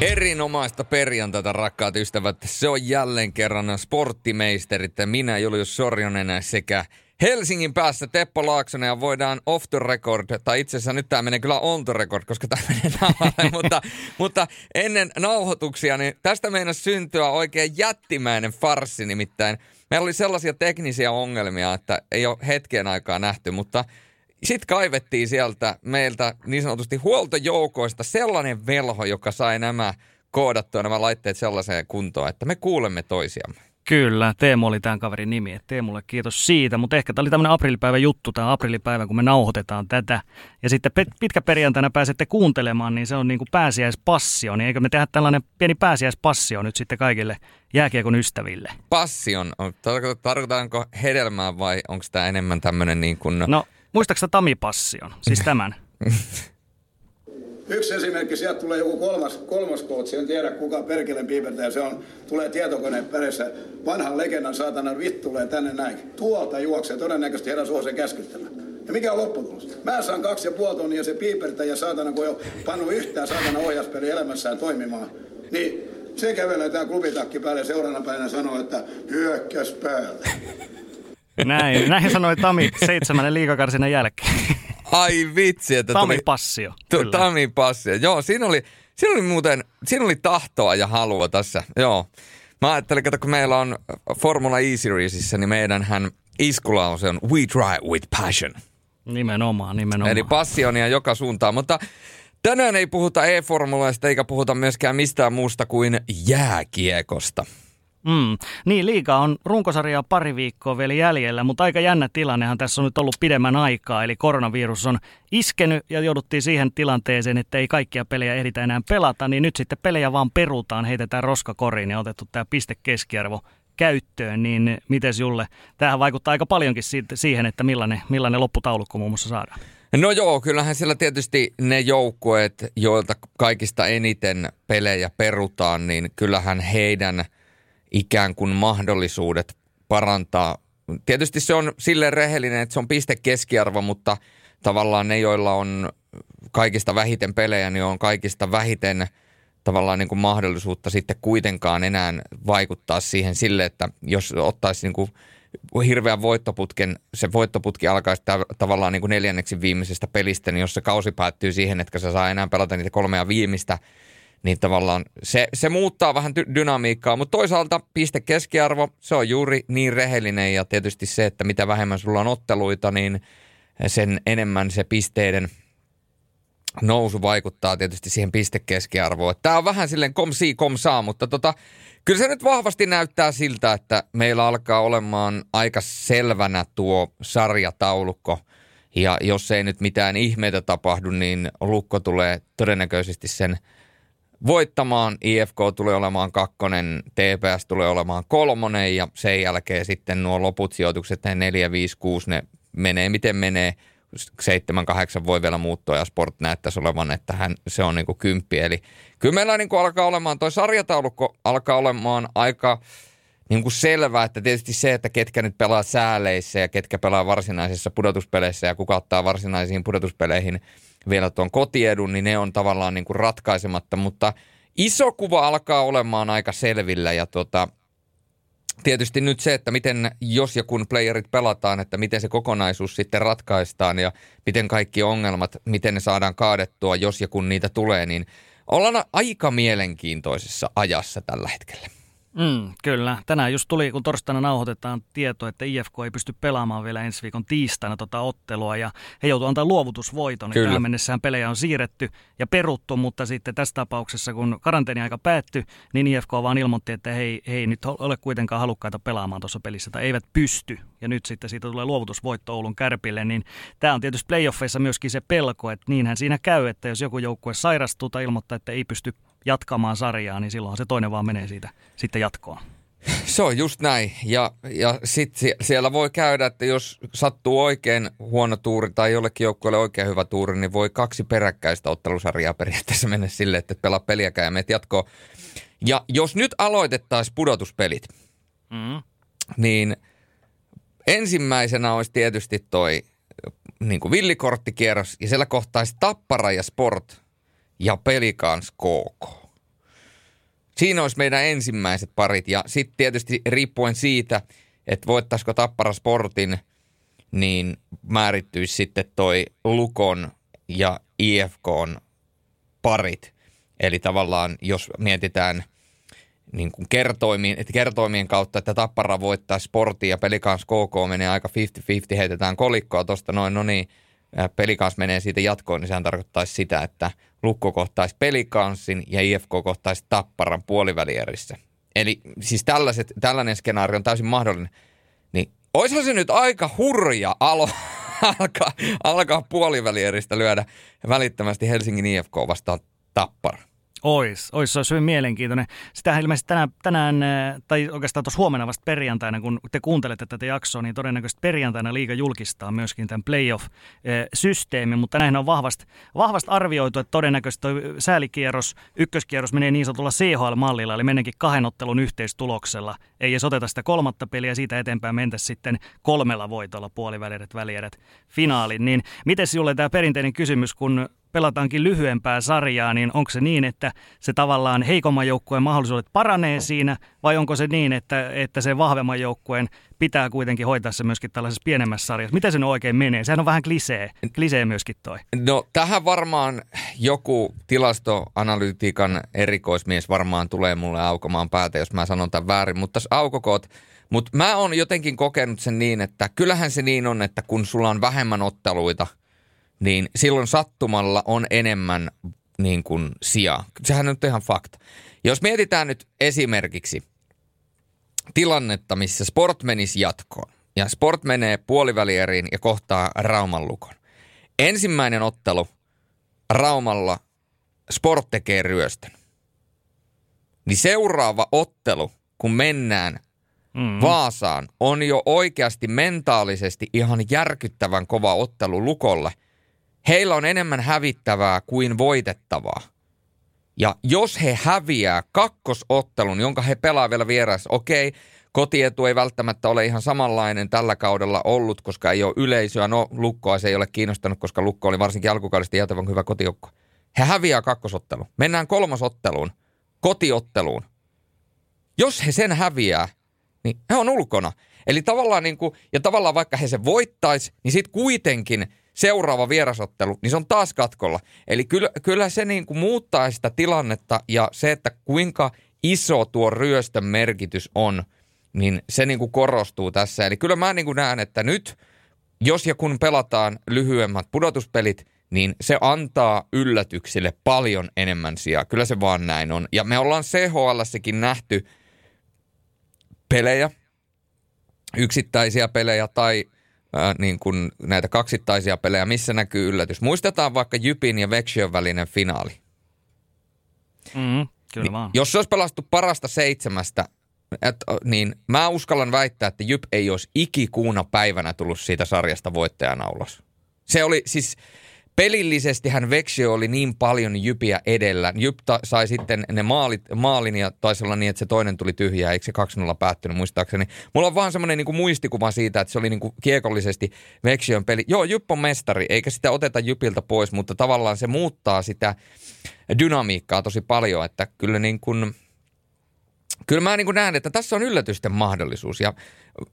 Erinomaista perjantaita, rakkaat ystävät. Se on jälleen kerran sporttimeisterit. Minä, Julius Sorjonen sekä Helsingin päässä Teppo Laaksonen ja voidaan off the record, tai itse asiassa nyt tämä menee kyllä on the record, koska tämä menee nauhalle, mutta, mutta ennen nauhoituksia, niin tästä meinasi syntyä oikein jättimäinen farssi nimittäin. Meillä oli sellaisia teknisiä ongelmia, että ei ole hetken aikaa nähty, mutta sitten kaivettiin sieltä meiltä niin sanotusti huoltojoukoista sellainen velho, joka sai nämä koodattua nämä laitteet sellaiseen kuntoon, että me kuulemme toisiamme. Kyllä, Teemu oli tämän kaverin nimi. Et Teemulle kiitos siitä, mutta ehkä tämä oli tämmöinen aprillipäivä juttu, tämä aprillipäivä, kun me nauhoitetaan tätä. Ja sitten pitkä perjantaina pääsette kuuntelemaan, niin se on niin kuin pääsiäispassio. Niin eikö me tehdä tällainen pieni pääsiäispassio nyt sitten kaikille jääkiekon ystäville? Passion, tarkoitanko hedelmää vai onko tämä enemmän tämmöinen niin kuin... No, muistaaksä Tami Passion, siis tämän? Yksi esimerkki, sieltä tulee joku kolmas, kolmas kootsi, en tiedä kuka perkeleen piipertäjä se on, tulee tietokoneen perässä, vanhan legendan saatana vittu tulee tänne näin. Tuolta juoksee, todennäköisesti herran suosen käskyttämään. Ja mikä on lopputulos? Mä saan kaksi ja puoli tonnia ja se piipertäjä saatana, kun ei ole pannut yhtään saatana ohjaspeli elämässään toimimaan. Niin se kävelee tämä klubitakki päälle ja seuraavana päivänä sanoo, että hyökkäs päälle. Näin, näin sanoi Tami seitsemännen liikakarsinnan jälkeen. Ai vitsi, että Tami tuli... Passio. Tu, Tami Passio, joo. Siinä oli, siinä oli muuten, siinä oli tahtoa ja halua tässä, joo. Mä ajattelin, että kun meillä on Formula E-Seriesissä, niin meidän hän iskulause on We drive with passion. Nimenomaan, nimenomaan. Eli passionia joka suuntaan, mutta tänään ei puhuta e-formulaista eikä puhuta myöskään mistään muusta kuin jääkiekosta. Mm. Niin, liiga on runkosarjaa pari viikkoa vielä jäljellä, mutta aika jännä tilannehan tässä on nyt ollut pidemmän aikaa. Eli koronavirus on iskenyt ja jouduttiin siihen tilanteeseen, että ei kaikkia pelejä ehditä enää pelata, niin nyt sitten pelejä vaan perutaan, heitetään roskakoriin ja otettu tämä piste keskiarvo käyttöön, niin miten Julle, tähän vaikuttaa aika paljonkin siihen, että millainen, millainen lopputaulukko muun muassa saadaan. No joo, kyllähän siellä tietysti ne joukkueet, joilta kaikista eniten pelejä perutaan, niin kyllähän heidän – ikään kuin mahdollisuudet parantaa. Tietysti se on sille rehellinen, että se on piste keskiarvo, mutta tavallaan ne, joilla on kaikista vähiten pelejä, niin on kaikista vähiten tavallaan niin kuin mahdollisuutta sitten kuitenkaan enää vaikuttaa siihen sille, että jos ottaisi niin kuin hirveän voittoputken, se voittoputki alkaisi tavallaan niin kuin neljänneksi viimeisestä pelistä, niin jos se kausi päättyy siihen, että se saa enää pelata niitä kolmea viimeistä – niin tavallaan se, se muuttaa vähän dy- dynamiikkaa, mutta toisaalta piste keskiarvo, se on juuri niin rehellinen ja tietysti se, että mitä vähemmän sulla on otteluita, niin sen enemmän se pisteiden nousu vaikuttaa tietysti siihen pistekeskiarvoon. Tämä on vähän silleen kom si kom saa, mutta tota, kyllä se nyt vahvasti näyttää siltä, että meillä alkaa olemaan aika selvänä tuo sarjataulukko. Ja jos ei nyt mitään ihmeitä tapahdu, niin Lukko tulee todennäköisesti sen – voittamaan. IFK tulee olemaan kakkonen, TPS tulee olemaan kolmonen ja sen jälkeen sitten nuo loput sijoitukset, ne 4, 5, 6, ne menee miten menee. 7, 8 voi vielä muuttua ja Sport näyttäisi olevan, että hän, se on niin kuin kymppi. Eli kyllä meillä niin kuin alkaa olemaan, toi sarjataulukko alkaa olemaan aika niin kuin selvää, että tietysti se, että ketkä nyt pelaa sääleissä ja ketkä pelaa varsinaisissa pudotuspeleissä ja kuka ottaa varsinaisiin pudotuspeleihin – vielä tuon kotiedun, niin ne on tavallaan niin kuin ratkaisematta, mutta iso kuva alkaa olemaan aika selvillä ja tota, tietysti nyt se, että miten, jos ja kun playerit pelataan, että miten se kokonaisuus sitten ratkaistaan ja miten kaikki ongelmat, miten ne saadaan kaadettua, jos ja kun niitä tulee, niin ollaan aika mielenkiintoisessa ajassa tällä hetkellä. Mm, kyllä. Tänään just tuli, kun torstaina nauhoitetaan tieto, että IFK ei pysty pelaamaan vielä ensi viikon tiistaina tota ottelua ja he joutuivat antaa luovutusvoiton. Niin tähän mennessään pelejä on siirretty ja peruttu, mutta sitten tässä tapauksessa, kun karanteeniaika päättyi, niin IFK vaan ilmoitti, että he, he ei nyt ole kuitenkaan halukkaita pelaamaan tuossa pelissä tai eivät pysty. Ja nyt sitten siitä tulee luovutusvoitto Oulun kärpille, niin tämä on tietysti playoffeissa myöskin se pelko, että niinhän siinä käy, että jos joku joukkue sairastuu tai ilmoittaa, että ei pysty jatkamaan sarjaa, niin silloin se toinen vaan menee siitä sitten jatkoon. Se on just näin. Ja, ja sitten siellä voi käydä, että jos sattuu oikein huono tuuri tai jollekin joukkueelle oikein hyvä tuuri, niin voi kaksi peräkkäistä ottelusarjaa periaatteessa mennä sille, että pelaa peliäkään ja menet jatkoon. Ja jos nyt aloitettaisiin pudotuspelit, mm. niin ensimmäisenä olisi tietysti toi niin kuin villikorttikierros ja siellä kohtaisi Tappara ja Sport ja Pelikans KK. Siinä olisi meidän ensimmäiset parit ja sitten tietysti riippuen siitä, että voittaisiko Tappara Sportin, niin määrittyisi sitten toi Lukon ja IFKn parit. Eli tavallaan jos mietitään – niin kuin kertoimien, että kertoimien kautta, että Tappara voittaa sportia ja Pelikans KK menee aika 50-50, heitetään kolikkoa tuosta noin, no niin, Pelikans menee siitä jatkoon, niin sehän tarkoittaisi sitä, että Lukko kohtaisi Pelikansin ja IFK kohtaisi Tapparan puolivälierissä. Eli siis tällaiset, tällainen skenaario on täysin mahdollinen. Niin oishan se nyt aika hurja alo, alkaa, alkaa puolivälieristä lyödä välittömästi Helsingin IFK vastaan Tappara. Ois, ois, se olisi hyvin mielenkiintoinen. Sitä ilmeisesti tänään, tänään, äh, tai oikeastaan tuossa huomenna vasta perjantaina, kun te kuuntelette tätä jaksoa, niin todennäköisesti perjantaina liiga julkistaa myöskin tämän playoff-systeemin, mutta näin on vahvasti, vahvasti arvioitu, että todennäköisesti tuo säälikierros, ykköskierros menee niin sanotulla CHL-mallilla, eli mennäkin kahden ottelun yhteistuloksella. Ei edes oteta sitä kolmatta peliä, siitä eteenpäin mentä sitten kolmella voitolla puolivälierät, välierät, finaalin. Niin miten sinulle tämä perinteinen kysymys, kun pelataankin lyhyempää sarjaa, niin onko se niin, että se tavallaan heikomman joukkueen mahdollisuudet paranee siinä, vai onko se niin, että, että se vahvemman joukkueen pitää kuitenkin hoitaa se myöskin tällaisessa pienemmässä sarjassa? Miten se nyt oikein menee? Sehän on vähän klisee, klisee myöskin toi. No tähän varmaan joku tilastoanalytiikan erikoismies varmaan tulee mulle aukomaan päätä, jos mä sanon tämän väärin, mutta tässä aukokoot mutta mä oon jotenkin kokenut sen niin, että kyllähän se niin on, että kun sulla on vähemmän otteluita – niin silloin sattumalla on enemmän niin kuin sijaa. Sehän on ihan fakta. Jos mietitään nyt esimerkiksi tilannetta, missä Sport menisi jatkoon, ja Sport menee puolivälieriin ja kohtaa Rauman lukon. Ensimmäinen ottelu Raumalla Sport tekee ryöstön. Niin seuraava ottelu, kun mennään mm-hmm. Vaasaan, on jo oikeasti mentaalisesti ihan järkyttävän kova ottelu Lukolle – heillä on enemmän hävittävää kuin voitettavaa. Ja jos he häviää kakkosottelun, jonka he pelaa vielä vieressä, okei, kotietu ei välttämättä ole ihan samanlainen tällä kaudella ollut, koska ei ole yleisöä. No, Lukkoa se ei ole kiinnostanut, koska Lukko oli varsinkin alkukaudesta jäätävän hyvä kotijoukko. He häviää kakkosottelun. Mennään kolmasotteluun, kotiotteluun. Jos he sen häviää, niin he on ulkona. Eli tavallaan niin kuin, ja tavallaan vaikka he se voittaisi, niin sitten kuitenkin – seuraava vierasottelu, niin se on taas katkolla. Eli kyllä, kyllä se niin kuin muuttaa sitä tilannetta ja se, että kuinka iso tuo ryöstön merkitys on, niin se niin kuin korostuu tässä. Eli kyllä mä niin kuin näen, että nyt, jos ja kun pelataan lyhyemmät pudotuspelit, niin se antaa yllätyksille paljon enemmän sijaa. Kyllä se vaan näin on. Ja me ollaan CHL-sekin nähty pelejä, yksittäisiä pelejä tai ää, niin kuin näitä kaksittaisia pelejä, missä näkyy yllätys. Muistetaan vaikka Jypin ja Vexion välinen finaali. Mm, kyllä niin, vaan. Jos se olisi pelastu parasta seitsemästä, et, niin mä uskallan väittää, että Jyp ei olisi ikikuuna päivänä tullut siitä sarjasta voittajana ulos. Se oli siis, pelillisesti hän Vexio oli niin paljon Jypiä edellä. Jyp sai sitten ne maalit, maalin ja taisi olla niin, että se toinen tuli tyhjää, eikö se 2-0 päättynyt muistaakseni. Mulla on vaan semmoinen niin muistikuva siitä, että se oli niin kuin kiekollisesti Vexion peli. Joo, Jyp on mestari, eikä sitä oteta Jypiltä pois, mutta tavallaan se muuttaa sitä dynamiikkaa tosi paljon, että kyllä niin kuin, kyllä mä niin kuin näen, että tässä on yllätysten mahdollisuus ja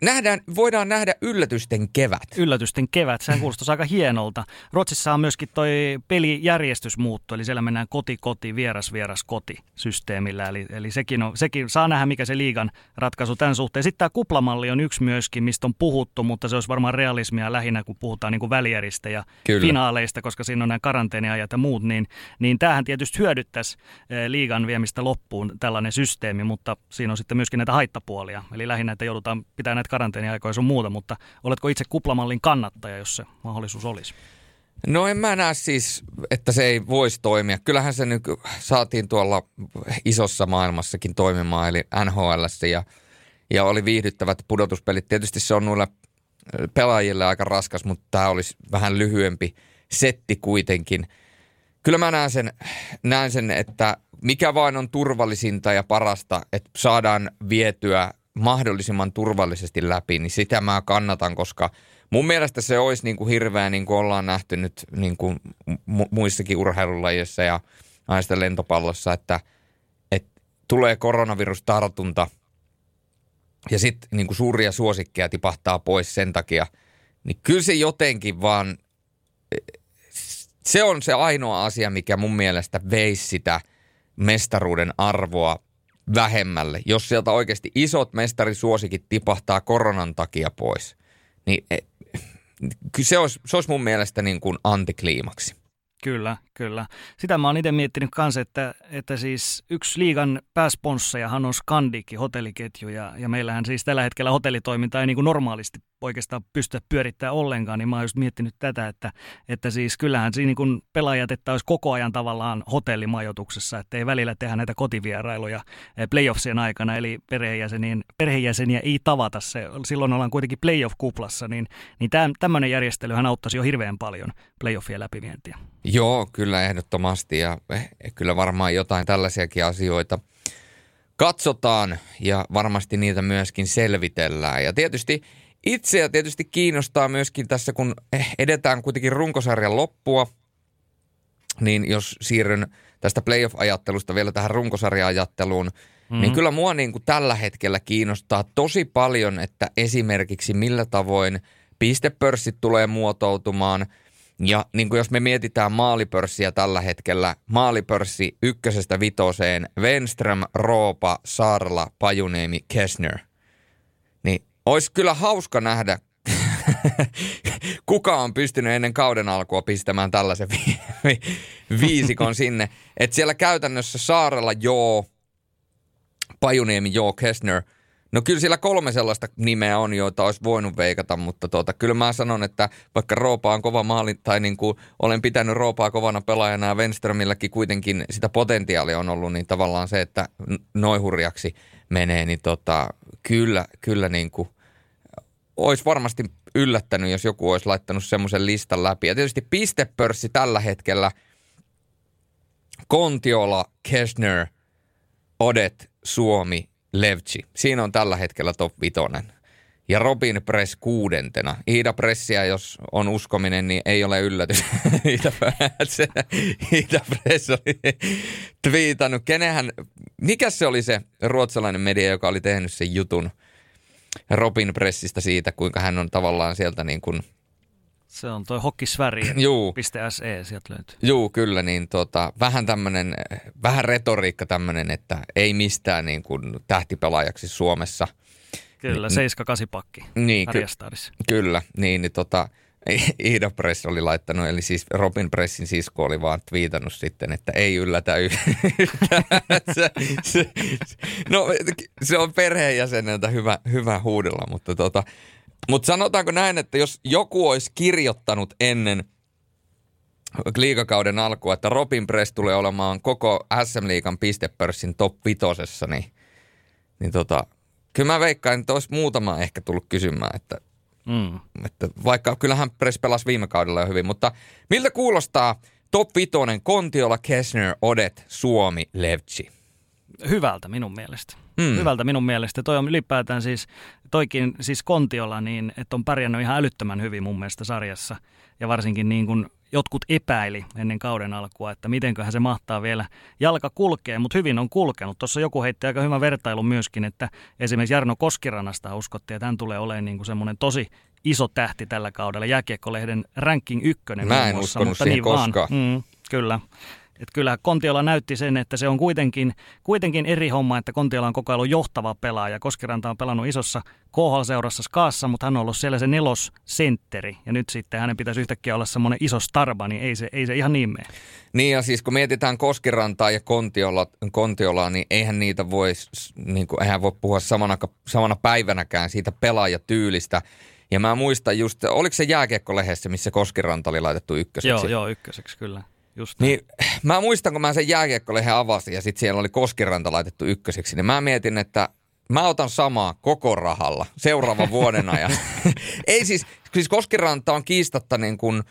nähdään, voidaan nähdä yllätysten kevät. Yllätysten kevät, sehän kuulostaa aika hienolta. Ruotsissa on myöskin toi pelijärjestys muuttu, eli siellä mennään koti-koti, vieras-vieras-koti systeemillä. Eli, eli sekin, on, sekin saa nähdä, mikä se liigan ratkaisu tämän suhteen. Sitten tämä kuplamalli on yksi myöskin, mistä on puhuttu, mutta se olisi varmaan realismia lähinnä, kun puhutaan niin kuin välieristä ja Kyllä. finaaleista, koska siinä on nämä karanteeniajat ja muut, niin, niin tämähän tietysti hyödyttäisi eh, liigan viemistä loppuun tällainen systeemi, mutta siinä on sitten myöskin näitä haittapuolia. Eli lähinnä, että joudutaan pitää pitää näitä karanteeniaikoja sun muuta, mutta oletko itse kuplamallin kannattaja, jos se mahdollisuus olisi? No en mä näe siis, että se ei voisi toimia. Kyllähän se nyt saatiin tuolla isossa maailmassakin toimimaan, eli NHL ja, ja oli viihdyttävät pudotuspelit. Tietysti se on noille pelaajille aika raskas, mutta tämä olisi vähän lyhyempi setti kuitenkin. Kyllä mä näen sen, näen sen, että mikä vain on turvallisinta ja parasta, että saadaan vietyä mahdollisimman turvallisesti läpi, niin sitä mä kannatan, koska mun mielestä se olisi niin kuin hirveä, niin kuin ollaan nähty nyt niin kuin muissakin urheilulajissa ja naisten lentopallossa, että, että tulee koronavirustartunta ja sitten niin kuin suuria suosikkeja tipahtaa pois sen takia, niin kyllä se jotenkin vaan, se on se ainoa asia, mikä mun mielestä veisi sitä mestaruuden arvoa vähemmälle. Jos sieltä oikeasti isot mestarisuosikit tipahtaa koronan takia pois, niin e, kyllä se olisi, se olisi mun mielestä niin kuin antikliimaksi. Kyllä, kyllä. Sitä mä oon itse miettinyt kanssa, että, että siis yksi liigan pääsponssajahan on Skandikki hotelliketju ja, ja meillähän siis tällä hetkellä hotellitoiminta ei niin kuin normaalisti oikeastaan pystyä pyörittämään ollenkaan, niin mä oon just miettinyt tätä, että, että siis kyllähän siinä niin kuin pelaajat, että olisi koko ajan tavallaan hotellimajoituksessa, että ei välillä tehdä näitä kotivierailuja eh, playoffsien aikana, eli perheenjäsenien, perheenjäseniä ei tavata se, silloin ollaan kuitenkin playoff-kuplassa, niin, niin tämmöinen järjestelyhän auttaisi jo hirveän paljon playoffien läpivientiä. Joo, kyllä ehdottomasti ja eh, kyllä varmaan jotain tällaisiakin asioita katsotaan ja varmasti niitä myöskin selvitellään. Ja tietysti itseä tietysti kiinnostaa myöskin tässä, kun eh, edetään kuitenkin runkosarjan loppua, niin jos siirryn tästä playoff-ajattelusta vielä tähän runkosarja-ajatteluun, mm-hmm. niin kyllä mua niin kuin tällä hetkellä kiinnostaa tosi paljon, että esimerkiksi millä tavoin pistepörssit tulee muotoutumaan – ja niin kuin jos me mietitään maalipörssiä tällä hetkellä, maalipörssi ykkösestä vitoseen, Venström, Roopa, Sarla, Pajuniemi, Kessner. Niin olisi kyllä hauska nähdä, kuka on pystynyt ennen kauden alkua pistämään tällaisen vi- vi- viisikon sinne. Että siellä käytännössä Saarella joo, Pajuniemi joo, Kessner – No kyllä siellä kolme sellaista nimeä on, joita olisi voinut veikata, mutta tuota, kyllä mä sanon, että vaikka Roopa on kova maali, tai niin kuin olen pitänyt Roopaa kovana pelaajana ja Wenströmilläkin kuitenkin sitä potentiaalia on ollut, niin tavallaan se, että noihurjaksi menee, niin tota, kyllä, kyllä niin kuin, olisi varmasti yllättänyt, jos joku olisi laittanut semmoisen listan läpi. Ja tietysti pistepörssi tällä hetkellä, Kontiola, Kesner, Odet, Suomi, Levci. Siinä on tällä hetkellä top vitonen. Ja Robin Press kuudentena. Iida Pressia, jos on uskominen, niin ei ole yllätys. Iida, Iida Press oli twiitannut. Kenähän, mikä se oli se ruotsalainen media, joka oli tehnyt sen jutun Robin Pressistä siitä, kuinka hän on tavallaan sieltä niin kuin – se on toi hokkisväri.se sieltä löytyy. Juu, kyllä, niin tota, vähän tämmönen, vähän retoriikka tämmöinen, että ei mistään niin kuin tähtipelaajaksi Suomessa. Kyllä, Ni, 7-8 pakki niin, ky- Kyllä, niin, niin tota, Iida Press oli laittanut, eli siis Robin Pressin sisko oli vaan twiitannut sitten, että ei yllätä yhtään. se, se, no se on perheenjäseneltä hyvä, hyvä huudella, mutta tota, mutta sanotaanko näin, että jos joku olisi kirjoittanut ennen liikakauden alkua, että Robin Press tulee olemaan koko SM-liigan pistepörssin top vitosessa, niin, niin tota, kyllä mä veikkaan, että olisi muutama ehkä tullut kysymään, että, mm. että vaikka kyllähän Press pelasi viime kaudella jo hyvin, mutta miltä kuulostaa top vitonen Kontiola, Kessner, Odet, Suomi, Levci? Hyvältä minun mielestä. Mm. Hyvältä minun mielestä. Toi on ylipäätään siis, toikin siis Kontiola, niin että on pärjännyt ihan älyttömän hyvin mun mielestä sarjassa. Ja varsinkin niin kuin jotkut epäili ennen kauden alkua, että mitenköhän se mahtaa vielä jalka kulkee, mutta hyvin on kulkenut. Tuossa joku heitti aika hyvän vertailun myöskin, että esimerkiksi Jarno Koskirannasta uskottiin, että hän tulee olemaan niin kuin semmoinen tosi iso tähti tällä kaudella. Jääkiekkolehden ranking ykkönen Mä en muassa, mutta niin koskaan. Vaan. Mm, kyllä. Että kyllä Kontiola näytti sen, että se on kuitenkin, kuitenkin eri homma, että Kontiola on koko ajan johtava pelaaja. Koskiranta on pelannut isossa KHL-seurassa Skaassa, mutta hän on ollut siellä se nelossentteri. Ja nyt sitten hänen pitäisi yhtäkkiä olla semmoinen iso starba, niin ei se, ei se ihan niin mene. Niin ja siis kun mietitään Koskirantaa ja Kontiola, Kontiolaa, niin eihän niitä voi, niin kuin, eihän voi puhua samana, samana päivänäkään siitä pelaajatyylistä. Ja mä muistan just, oliko se jääkiekko-lehdessä, missä Koskiranta oli laitettu ykköseksi? Joo, joo, ykköseksi kyllä. Just niin, mä muistan, kun mä sen jääkiekkolehen avasin ja sitten siellä oli Koskiranta laitettu ykköseksi, niin mä mietin, että mä otan samaa koko rahalla seuraavan vuoden ajan. Ei siis, siis Koskiranta on kiistatta niin kuin,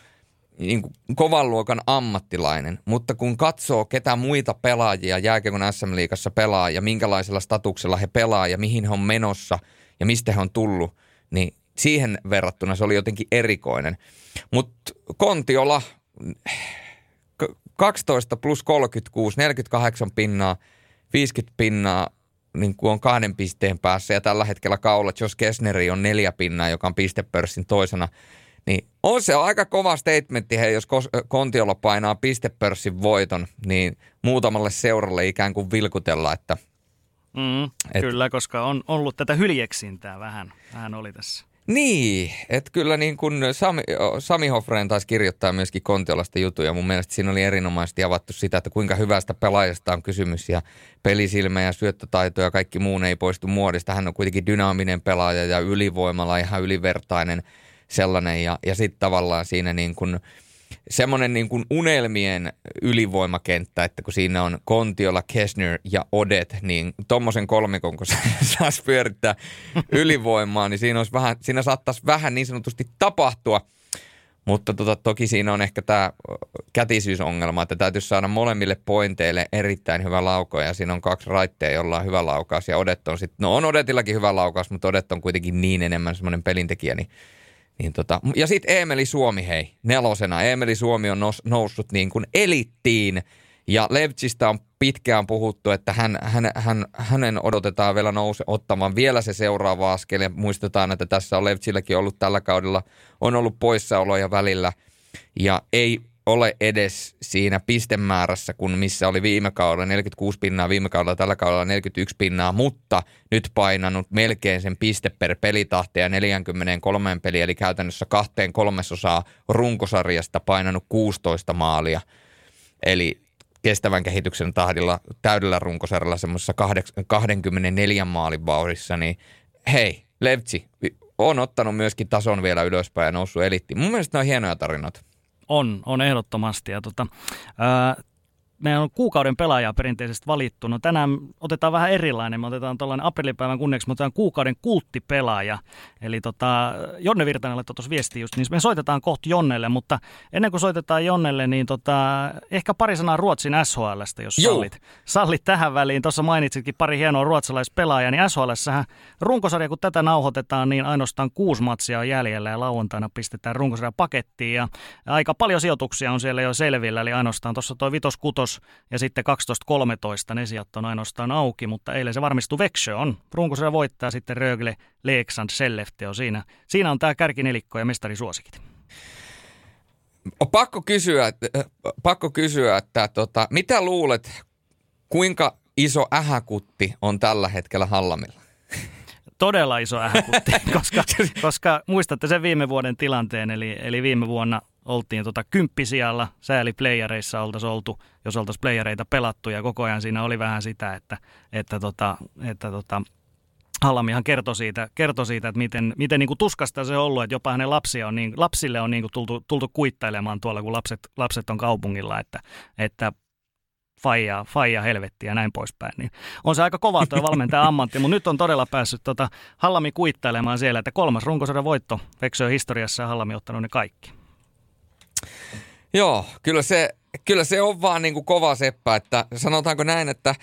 niin kuin kovan luokan ammattilainen, mutta kun katsoo ketä muita pelaajia jääkiekon SM-liigassa pelaa ja minkälaisella statuksella he pelaa ja mihin he on menossa ja mistä he on tullut, niin siihen verrattuna se oli jotenkin erikoinen. Mutta Kontiola 12 plus 36, 48 pinnaa, 50 pinnaa niin kuin on kahden pisteen päässä ja tällä hetkellä kaula Josh Kessneri on neljä pinnaa, joka on pistepörssin toisena. Niin on se aika kova statementti, hei, jos Kontiolla painaa pistepörssin voiton, niin muutamalle seuralle ikään kuin vilkutella, että – Mm, et, kyllä, koska on ollut tätä hyljeksintää vähän, vähän oli tässä. Niin, että kyllä niin kuin Sami, Sami Hofreen taisi kirjoittaa myöskin Kontiolasta jutuja. Mun mielestä siinä oli erinomaisesti avattu sitä, että kuinka hyvästä pelaajasta on kysymys ja pelisilmä ja syöttötaito ja kaikki muun ei poistu muodista. Hän on kuitenkin dynaaminen pelaaja ja ylivoimalla ihan ylivertainen sellainen ja, ja sitten tavallaan siinä niin kuin – semmoinen niin kuin unelmien ylivoimakenttä, että kun siinä on Kontiola, Kesner ja Odet, niin tuommoisen kolmikon, kun saisi pyörittää ylivoimaa, niin siinä, olisi vähän, siinä saattaisi vähän niin sanotusti tapahtua. Mutta tota, toki siinä on ehkä tämä kätisyysongelma, että täytyisi saada molemmille pointeille erittäin hyvä lauko ja siinä on kaksi raitteja, jolla on hyvä laukaus ja Odet on sitten, no on Odetillakin hyvä laukaus, mutta Odet on kuitenkin niin enemmän semmoinen pelintekijä, niin niin tota, ja sitten Emeli Suomi, hei, nelosena. Emeli Suomi on nous, noussut niin kuin elittiin. Ja Levtsistä on pitkään puhuttu, että hän, hän, hän, hänen odotetaan vielä nouse, ottamaan vielä se seuraava askel. Ja muistetaan, että tässä on Levtsilläkin ollut tällä kaudella, on ollut poissaoloja välillä. Ja ei ole edes siinä pistemäärässä, kun missä oli viime kaudella 46 pinnaa, viime kaudella tällä kaudella 41 pinnaa, mutta nyt painanut melkein sen piste per pelitahti ja 43 peliä, eli käytännössä kahteen kolmesosaa runkosarjasta painanut 16 maalia. Eli kestävän kehityksen tahdilla täydellä runkosarjalla semmoisessa 24 maalin vauhdissa, niin hei, Levtsi on ottanut myöskin tason vielä ylöspäin ja noussut elitti. Mun mielestä ne on hienoja tarinoita. On, on ehdottomasti. Ja tota, ää, meidän on kuukauden pelaajaa perinteisesti valittu. No tänään otetaan vähän erilainen. Me otetaan tuollainen aprillipäivän kunniaksi, me otetaan kuukauden kulttipelaaja. Eli tota, Jonne Virtanen laittoi tuossa viesti just, niin me soitetaan kohta Jonnelle, mutta ennen kuin soitetaan Jonnelle, niin tota, ehkä pari sanaa Ruotsin SHLstä, jos sallit. sallit tähän väliin. Tuossa mainitsitkin pari hienoa ruotsalaispelaajaa, niin SHLssähän runkosarja, kun tätä nauhoitetaan, niin ainoastaan kuusi matsia on jäljellä ja lauantaina pistetään runkosarja pakettiin ja aika paljon sijoituksia on siellä jo selvillä, eli ainoastaan tuossa toi vitos kutos ja sitten 12-13 ne sijat on ainoastaan auki, mutta eilen se varmistui Växjö on. Runkosarja voittaa sitten Rögle, Leksand, Sellefte on siinä. Siinä on tämä kärkinelikko ja mestarisuosikit. Pakko kysyä, pakko kysyä että tota, mitä luulet, kuinka iso ähäkutti on tällä hetkellä Hallamilla? Todella iso ähäkutti, koska, koska muistatte sen viime vuoden tilanteen, eli, eli viime vuonna oltiin tota kymppisijalla, sääli playereissa oltaisiin oltu, jos oltaisiin playereita pelattu ja koko ajan siinä oli vähän sitä, että, että, tota, että tota, Hallamihan kertoi siitä, kertoi siitä että miten, miten niin kuin tuskasta se on ollut, että jopa hänen lapsia on niin, lapsille on niin kuin tultu, tultu kuittailemaan tuolla, kun lapset, lapset on kaupungilla, että, että faija, faija helvetti ja näin poispäin. Niin on se aika kova tuo valmentaja ammatti, mutta nyt on todella päässyt tota Hallami kuittailemaan siellä, että kolmas runkosarjan voitto Veksöön historiassa ja Hallami ottanut ne kaikki. Joo, kyllä se, kyllä se on vaan niin kuin kova seppä, että sanotaanko näin, että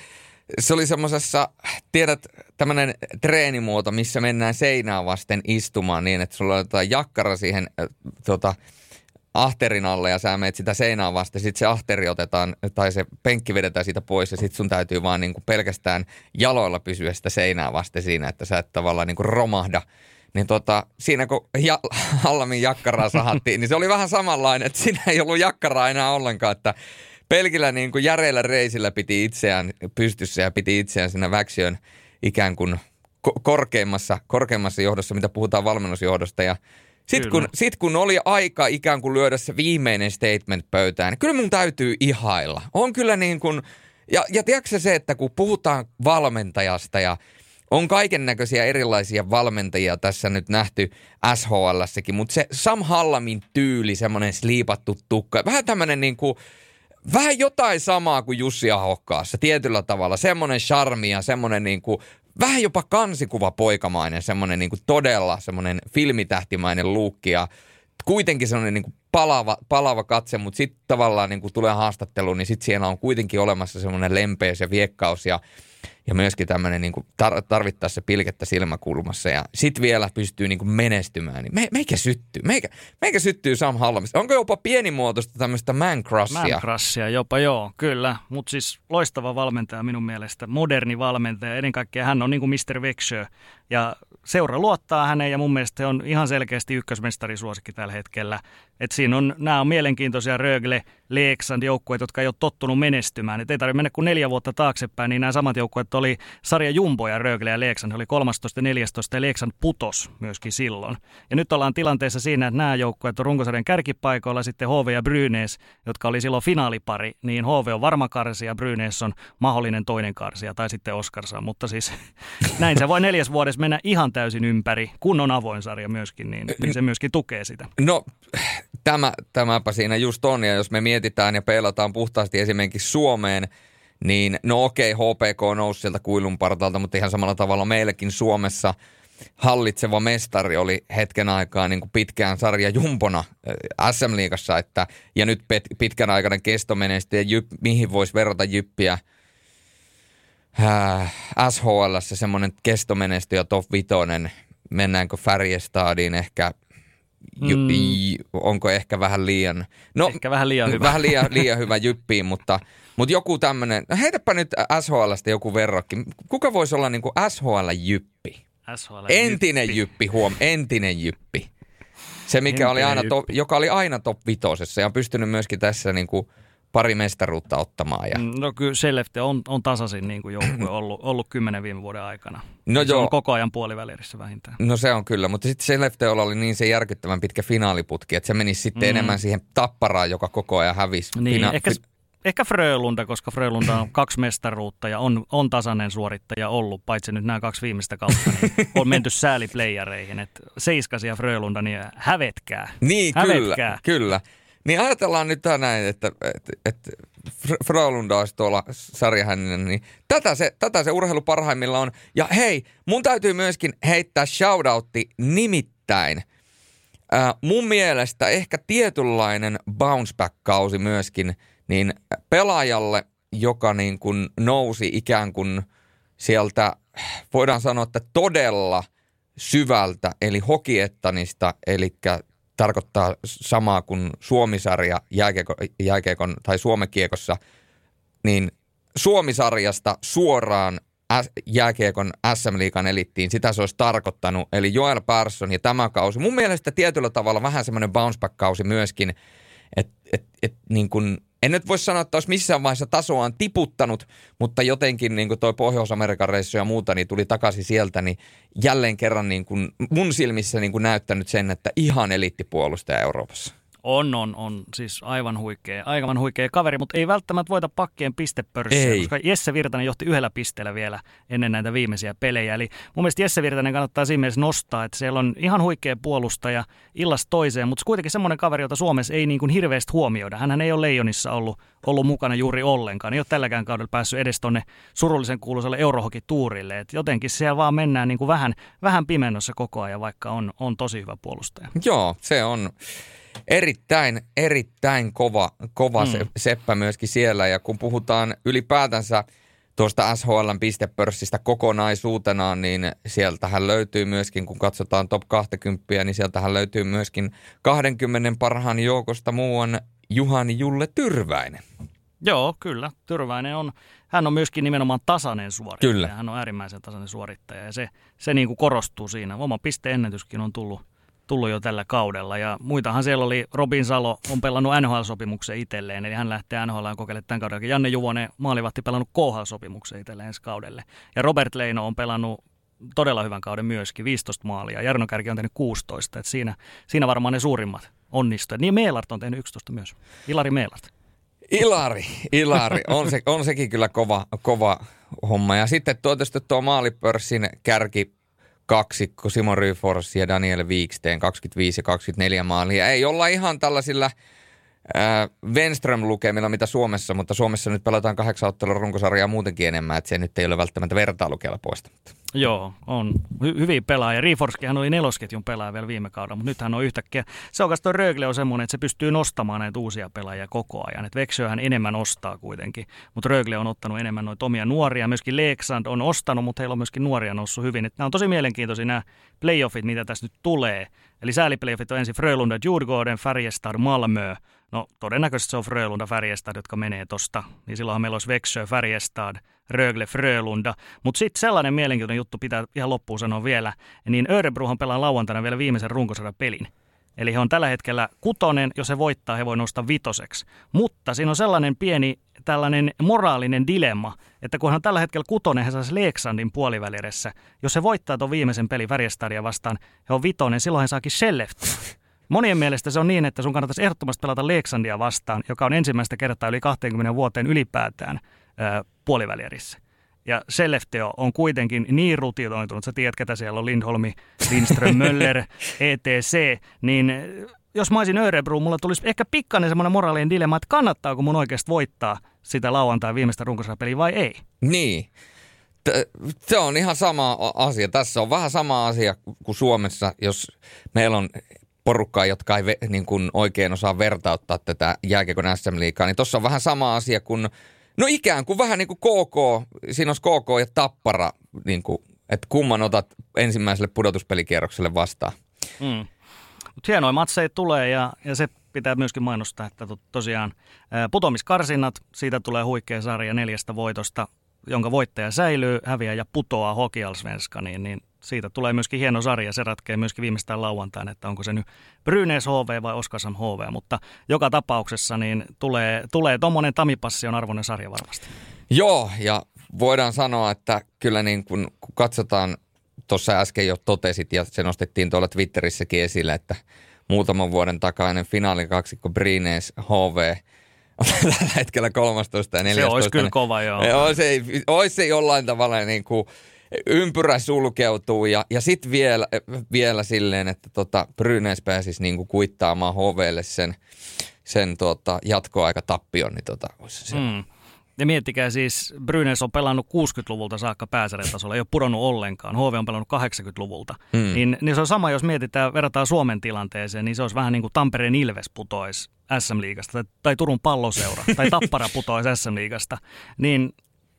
se oli semmoisessa, tiedät, tämmöinen treenimuoto, missä mennään seinää vasten istumaan niin, että sulla on jakkara siihen tota, ahterin alle ja sä meet sitä seinää vasten, sitten se ahteri otetaan tai se penkki vedetään siitä pois ja sitten sun täytyy vaan niin kuin pelkästään jaloilla pysyä sitä seinää vasten siinä, että sä et tavallaan niin kuin romahda niin tota, siinä kun ja, Hallamin jakkaraa sahattiin, niin se oli vähän samanlainen, että siinä ei ollut jakkaraa enää ollenkaan, että pelkillä niin kuin järeillä reisillä piti itseään pystyssä ja piti itseään siinä väksiön ikään kuin ko- korkeimmassa, korkeimmassa johdossa, mitä puhutaan valmennusjohdosta ja sitten kun, sit kun oli aika ikään kuin lyödä se viimeinen statement pöytään, niin kyllä mun täytyy ihailla. On kyllä niin kuin, ja, ja tiedätkö se, että kun puhutaan valmentajasta ja on kaiken näköisiä erilaisia valmentajia tässä nyt nähty SHLssäkin, mutta se Sam Hallamin tyyli, semmoinen sliipattu tukka, vähän tämmöinen niin kuin, vähän jotain samaa kuin Jussi Ahokkaassa tietyllä tavalla. Semmoinen charmi ja semmoinen niin kuin, vähän jopa kansikuva poikamainen, semmoinen niin kuin todella semmoinen filmitähtimäinen luukki ja kuitenkin semmoinen niin kuin palava, palava katse, mutta sitten tavallaan niin kuin tulee haastattelu, niin sitten siellä on kuitenkin olemassa semmoinen lempeys ja viekkaus ja ja myöskin tämmöinen niin tarvittaessa se pilkettä silmäkulmassa ja sit vielä pystyy niin kuin menestymään, niin me, meikä syttyy, meikä, meikä syttyy Sam Hallamista. Onko jopa pienimuotoista tämmöistä man crushia? Man crushia jopa joo, kyllä, mutta siis loistava valmentaja minun mielestä, moderni valmentaja, ennen kaikkea hän on niin kuin Mr. Vexö ja seura luottaa häneen ja mun mielestä on ihan selkeästi ykkösmestarisuosikki tällä hetkellä. Et siinä on, nämä on mielenkiintoisia Rögle, Leeksand joukkueet, jotka ei ole tottunut menestymään. Et ei tarvitse mennä kuin neljä vuotta taaksepäin, niin nämä samat joukkueet oli sarja Jumboja, Rögle ja Leeksand. oli 13 ja 14 ja Leeksand putos myöskin silloin. Ja nyt ollaan tilanteessa siinä, että nämä joukkueet on runkosarjan kärkipaikoilla, sitten HV ja Brynäs, jotka oli silloin finaalipari, niin HV on varma karsi ja Brynäs on mahdollinen toinen karsia tai sitten Oskarsa. Mutta siis näin se voi neljäs vuodessa mennä ihan täysin ympäri, kun on avoin sarja myöskin, niin, niin se myöskin tukee sitä. No tämä, tämäpä siinä just on, ja jos me mietitään ja peilataan puhtaasti esimerkiksi Suomeen, niin no okei, HPK nousi sieltä kuilun partalta, mutta ihan samalla tavalla meillekin Suomessa hallitseva mestari oli hetken aikaa niin kuin pitkään sarja jumpona äh, SM-liigassa, että, ja nyt pet, pitkän aikainen kestomenestyjä, jyp, mihin voisi verrata jyppiä? Äh, SHL, semmoinen kestomenestyjä top vitonen, mennäänkö Färjestadiin ehkä – mm. onko ehkä vähän liian... No, ehkä vähän liian hyvä. Vähän liian, liian hyvä jyppiin, mutta, mutta joku tämmöinen... No heitäpä nyt SHLstä joku verrokki. Kuka voisi olla niin kuin SHL-jyppi? SHL entinen jyppi. huom, entinen jyppi. Se, mikä oli aina top, joka oli aina top vitosessa ja on pystynyt myöskin tässä niin kuin pari mestaruutta ottamaan. Ja... Mm, no kyllä Selefte on, on tasaisin niin kuin joukkue ollut, ollut kymmenen viime vuoden aikana. No se joo. on koko ajan puolivälierissä vähintään. No se on kyllä, mutta sitten Selefteolla oli niin se järkyttävän pitkä finaaliputki, että se menisi sitten mm. enemmän siihen tapparaan, joka koko ajan hävisi. Niin, Fina- ehkä, ehkä Frölunda, koska Frölunda on kaksi mestaruutta ja on, on tasainen suorittaja ollut, paitsi nyt nämä kaksi viimeistä kautta, niin on menty sääliplayereihin. Että Seiskasi ja Frölunda, niin hävetkää. Niin, hävetkää. kyllä, kyllä. Niin ajatellaan nyt näin, että, että, että Frölunda olisi tuolla sarjahänninen, niin tätä se, tätä se urheilu parhaimmilla on. Ja hei, mun täytyy myöskin heittää shoutoutti nimittäin. Äh, mun mielestä ehkä tietynlainen bounce back-kausi myöskin, niin pelaajalle, joka niin kuin nousi ikään kuin sieltä, voidaan sanoa, että todella syvältä, eli Hokiettanista, eli tarkoittaa samaa kuin Suomisarja jääkiekon, jääkiekon tai Suomekiekossa, niin Suomisarjasta suoraan jääkiekon SM-liikan elittiin, sitä se olisi tarkoittanut. Eli Joel Persson ja tämä kausi. Mun mielestä tietyllä tavalla vähän semmoinen bounce back-kausi myöskin, että et, et, niin kuin en nyt voi sanoa, että olisi missään vaiheessa tasoaan tiputtanut, mutta jotenkin niin kuin toi Pohjois-Amerikan reissu ja muuta, niin tuli takaisin sieltä, niin jälleen kerran niin kuin mun silmissä niin kuin näyttänyt sen, että ihan elittipuolustaja Euroopassa. On, on, on. Siis aivan huikea, aivan huikea kaveri, mutta ei välttämättä voita pakkien pistepörssiä, ei. koska Jesse Virtanen johti yhdellä pisteellä vielä ennen näitä viimeisiä pelejä. Eli mun mielestä Jesse Virtanen kannattaa siinä mielessä nostaa, että siellä on ihan huikea puolustaja illasta toiseen, mutta kuitenkin semmoinen kaveri, jota Suomessa ei niin kuin hirveästi huomioida. Hänhän ei ole Leijonissa ollut, ollut mukana juuri ollenkaan. Ei ole tälläkään kaudella päässyt edes tuonne surullisen kuuluiselle Eurohoki-tuurille. Et jotenkin siellä vaan mennään niin kuin vähän, vähän pimennossa koko ajan, vaikka on, on tosi hyvä puolustaja. Joo, se on erittäin, erittäin kova, kova mm. seppä myöskin siellä. Ja kun puhutaan ylipäätänsä tuosta SHLn pistepörssistä kokonaisuutenaan, niin sieltähän löytyy myöskin, kun katsotaan top 20, niin sieltähän löytyy myöskin 20 parhaan joukosta muuan Juhani Julle Tyrväinen. Joo, kyllä. Tyrväinen on, hän on myöskin nimenomaan tasainen suorittaja. Kyllä. Hän on äärimmäisen tasainen suorittaja ja se, se niin kuin korostuu siinä. Oma pisteennätyskin on tullut – tullut jo tällä kaudella. Ja muitahan siellä oli, Robin Salo on pelannut NHL-sopimuksen itselleen, eli hän lähtee NHL kokeilemaan tämän kauden. Janne Juvonen maalivahti pelannut KHL-sopimuksen itselleen ensi kaudelle. Ja Robert Leino on pelannut todella hyvän kauden myöskin, 15 maalia. Jarno Kärki on tehnyt 16, että siinä, siinä varmaan ne suurimmat onnistuivat. Niin Meelart on tehnyt 11 myös. Ilari Meelart. Ilari, Ilari. On, se, on sekin kyllä kova, kova homma. Ja sitten tuo, tuo maalipörssin kärki kaksikko Simon Ryfors ja Daniel Viiksteen 25 ja 24 maalia. Ei olla ihan tällaisilla äh, Venström-lukemilla, mitä Suomessa, mutta Suomessa nyt pelataan kahdeksan ottelun runkosarjaa muutenkin enemmän, että se nyt ei ole välttämättä vertailukelpoista. Joo, on hy- hyviä pelaajia. Riforskihan oli nelosketjun pelaaja vielä viime kaudella, mutta nythän on yhtäkkiä. Se on tuo Rögle on semmoinen, että se pystyy nostamaan näitä uusia pelaajia koko ajan. Et Veksöhän enemmän ostaa kuitenkin, mutta Rögle on ottanut enemmän noita omia nuoria. Myöskin Leksand on ostanut, mutta heillä on myöskin nuoria noussut hyvin. Et nämä on tosi mielenkiintoisia nämä playoffit, mitä tässä nyt tulee. Eli sääliplayoffit on ensin Frölunda, Djurgården, Färjestad, Malmö. No todennäköisesti se on Frölunda, Färjestad, jotka menee tosta. Niin silloinhan meillä olisi Växjö, Färjestad, Rögle, Frölunda. Mutta sitten sellainen mielenkiintoinen juttu pitää ihan loppuun sanoa vielä. Niin Örebrohan pelaa lauantaina vielä viimeisen runkosadan pelin. Eli he on tällä hetkellä kutonen, jos he voittaa, he voi nousta vitoseksi. Mutta siinä on sellainen pieni tällainen moraalinen dilemma, että kun hän on tällä hetkellä kutonen, he saisi Leeksandin puolivälieressä. Jos he voittaa tuon viimeisen pelin Värjestadia vastaan, he on vitonen, silloin he saakin Shelleftiä. Monien mielestä se on niin, että sun kannattaisi ehdottomasti pelata Leeksandia vastaan, joka on ensimmäistä kertaa yli 20 vuoteen ylipäätään puolivälierissä. Ja Sellefteo on kuitenkin niin rutinoitunut, sä tiedät ketä siellä on, Lindholmi, Lindström, Möller, ETC, niin jos mä olisin Örebro, mulla tulisi ehkä pikkainen semmoinen moraalinen dilemma, että kannattaako mun oikeasti voittaa sitä lauantai viimeistä runkosarjapeliä vai ei. Niin. Se on ihan sama asia. Tässä on vähän sama asia kuin Suomessa, jos meillä on porukkaa, jotka ei niin kuin oikein osaa vertauttaa tätä jääkiekon SM-liikaa, niin tuossa on vähän sama asia kuin No ikään kuin vähän niin kuin KK, siinä olisi KK ja Tappara, niin kuin, että kumman otat ensimmäiselle pudotuspelikierrokselle vastaan. Mm. Mut hienoja matseja tulee ja, ja se pitää myöskin mainostaa, että to, tosiaan putomiskarsinnat, siitä tulee huikea sarja neljästä voitosta, jonka voittaja säilyy, häviää ja putoaa Hokialsvenskaniin, niin siitä tulee myöskin hieno sarja. Se ratkee myöskin viimeistään lauantaina, että onko se nyt Brynäs HV vai Oskarsam HV. Mutta joka tapauksessa niin tulee, tulee tuommoinen Tamipassi on arvoinen sarja varmasti. Joo, ja voidaan sanoa, että kyllä niin kun, kun katsotaan, tuossa äsken jo totesit ja se nostettiin tuolla Twitterissäkin esille, että muutaman vuoden takainen finaalin kaksikko Brines HV tällä hetkellä 13 ja 14. Se olisi kyllä kova, joo. Olisi, olisi jollain tavalla niin kuin ympyrä sulkeutuu ja, ja sitten vielä, vielä silleen, että tota, Brynäs pääsisi niinku kuittaamaan HVlle sen, sen tota, tappion, niin tota, se mm. Ja miettikää siis, Brynäs on pelannut 60-luvulta saakka pääsarjatasolla, ei ole pudonnut ollenkaan. HV on pelannut 80-luvulta. Mm. Niin, niin se on sama, jos mietitään, verrataan Suomen tilanteeseen, niin se olisi vähän niin kuin Tampereen Ilves putoisi SM-liigasta, tai, tai Turun palloseura, tai Tappara putoisi SM-liigasta. Niin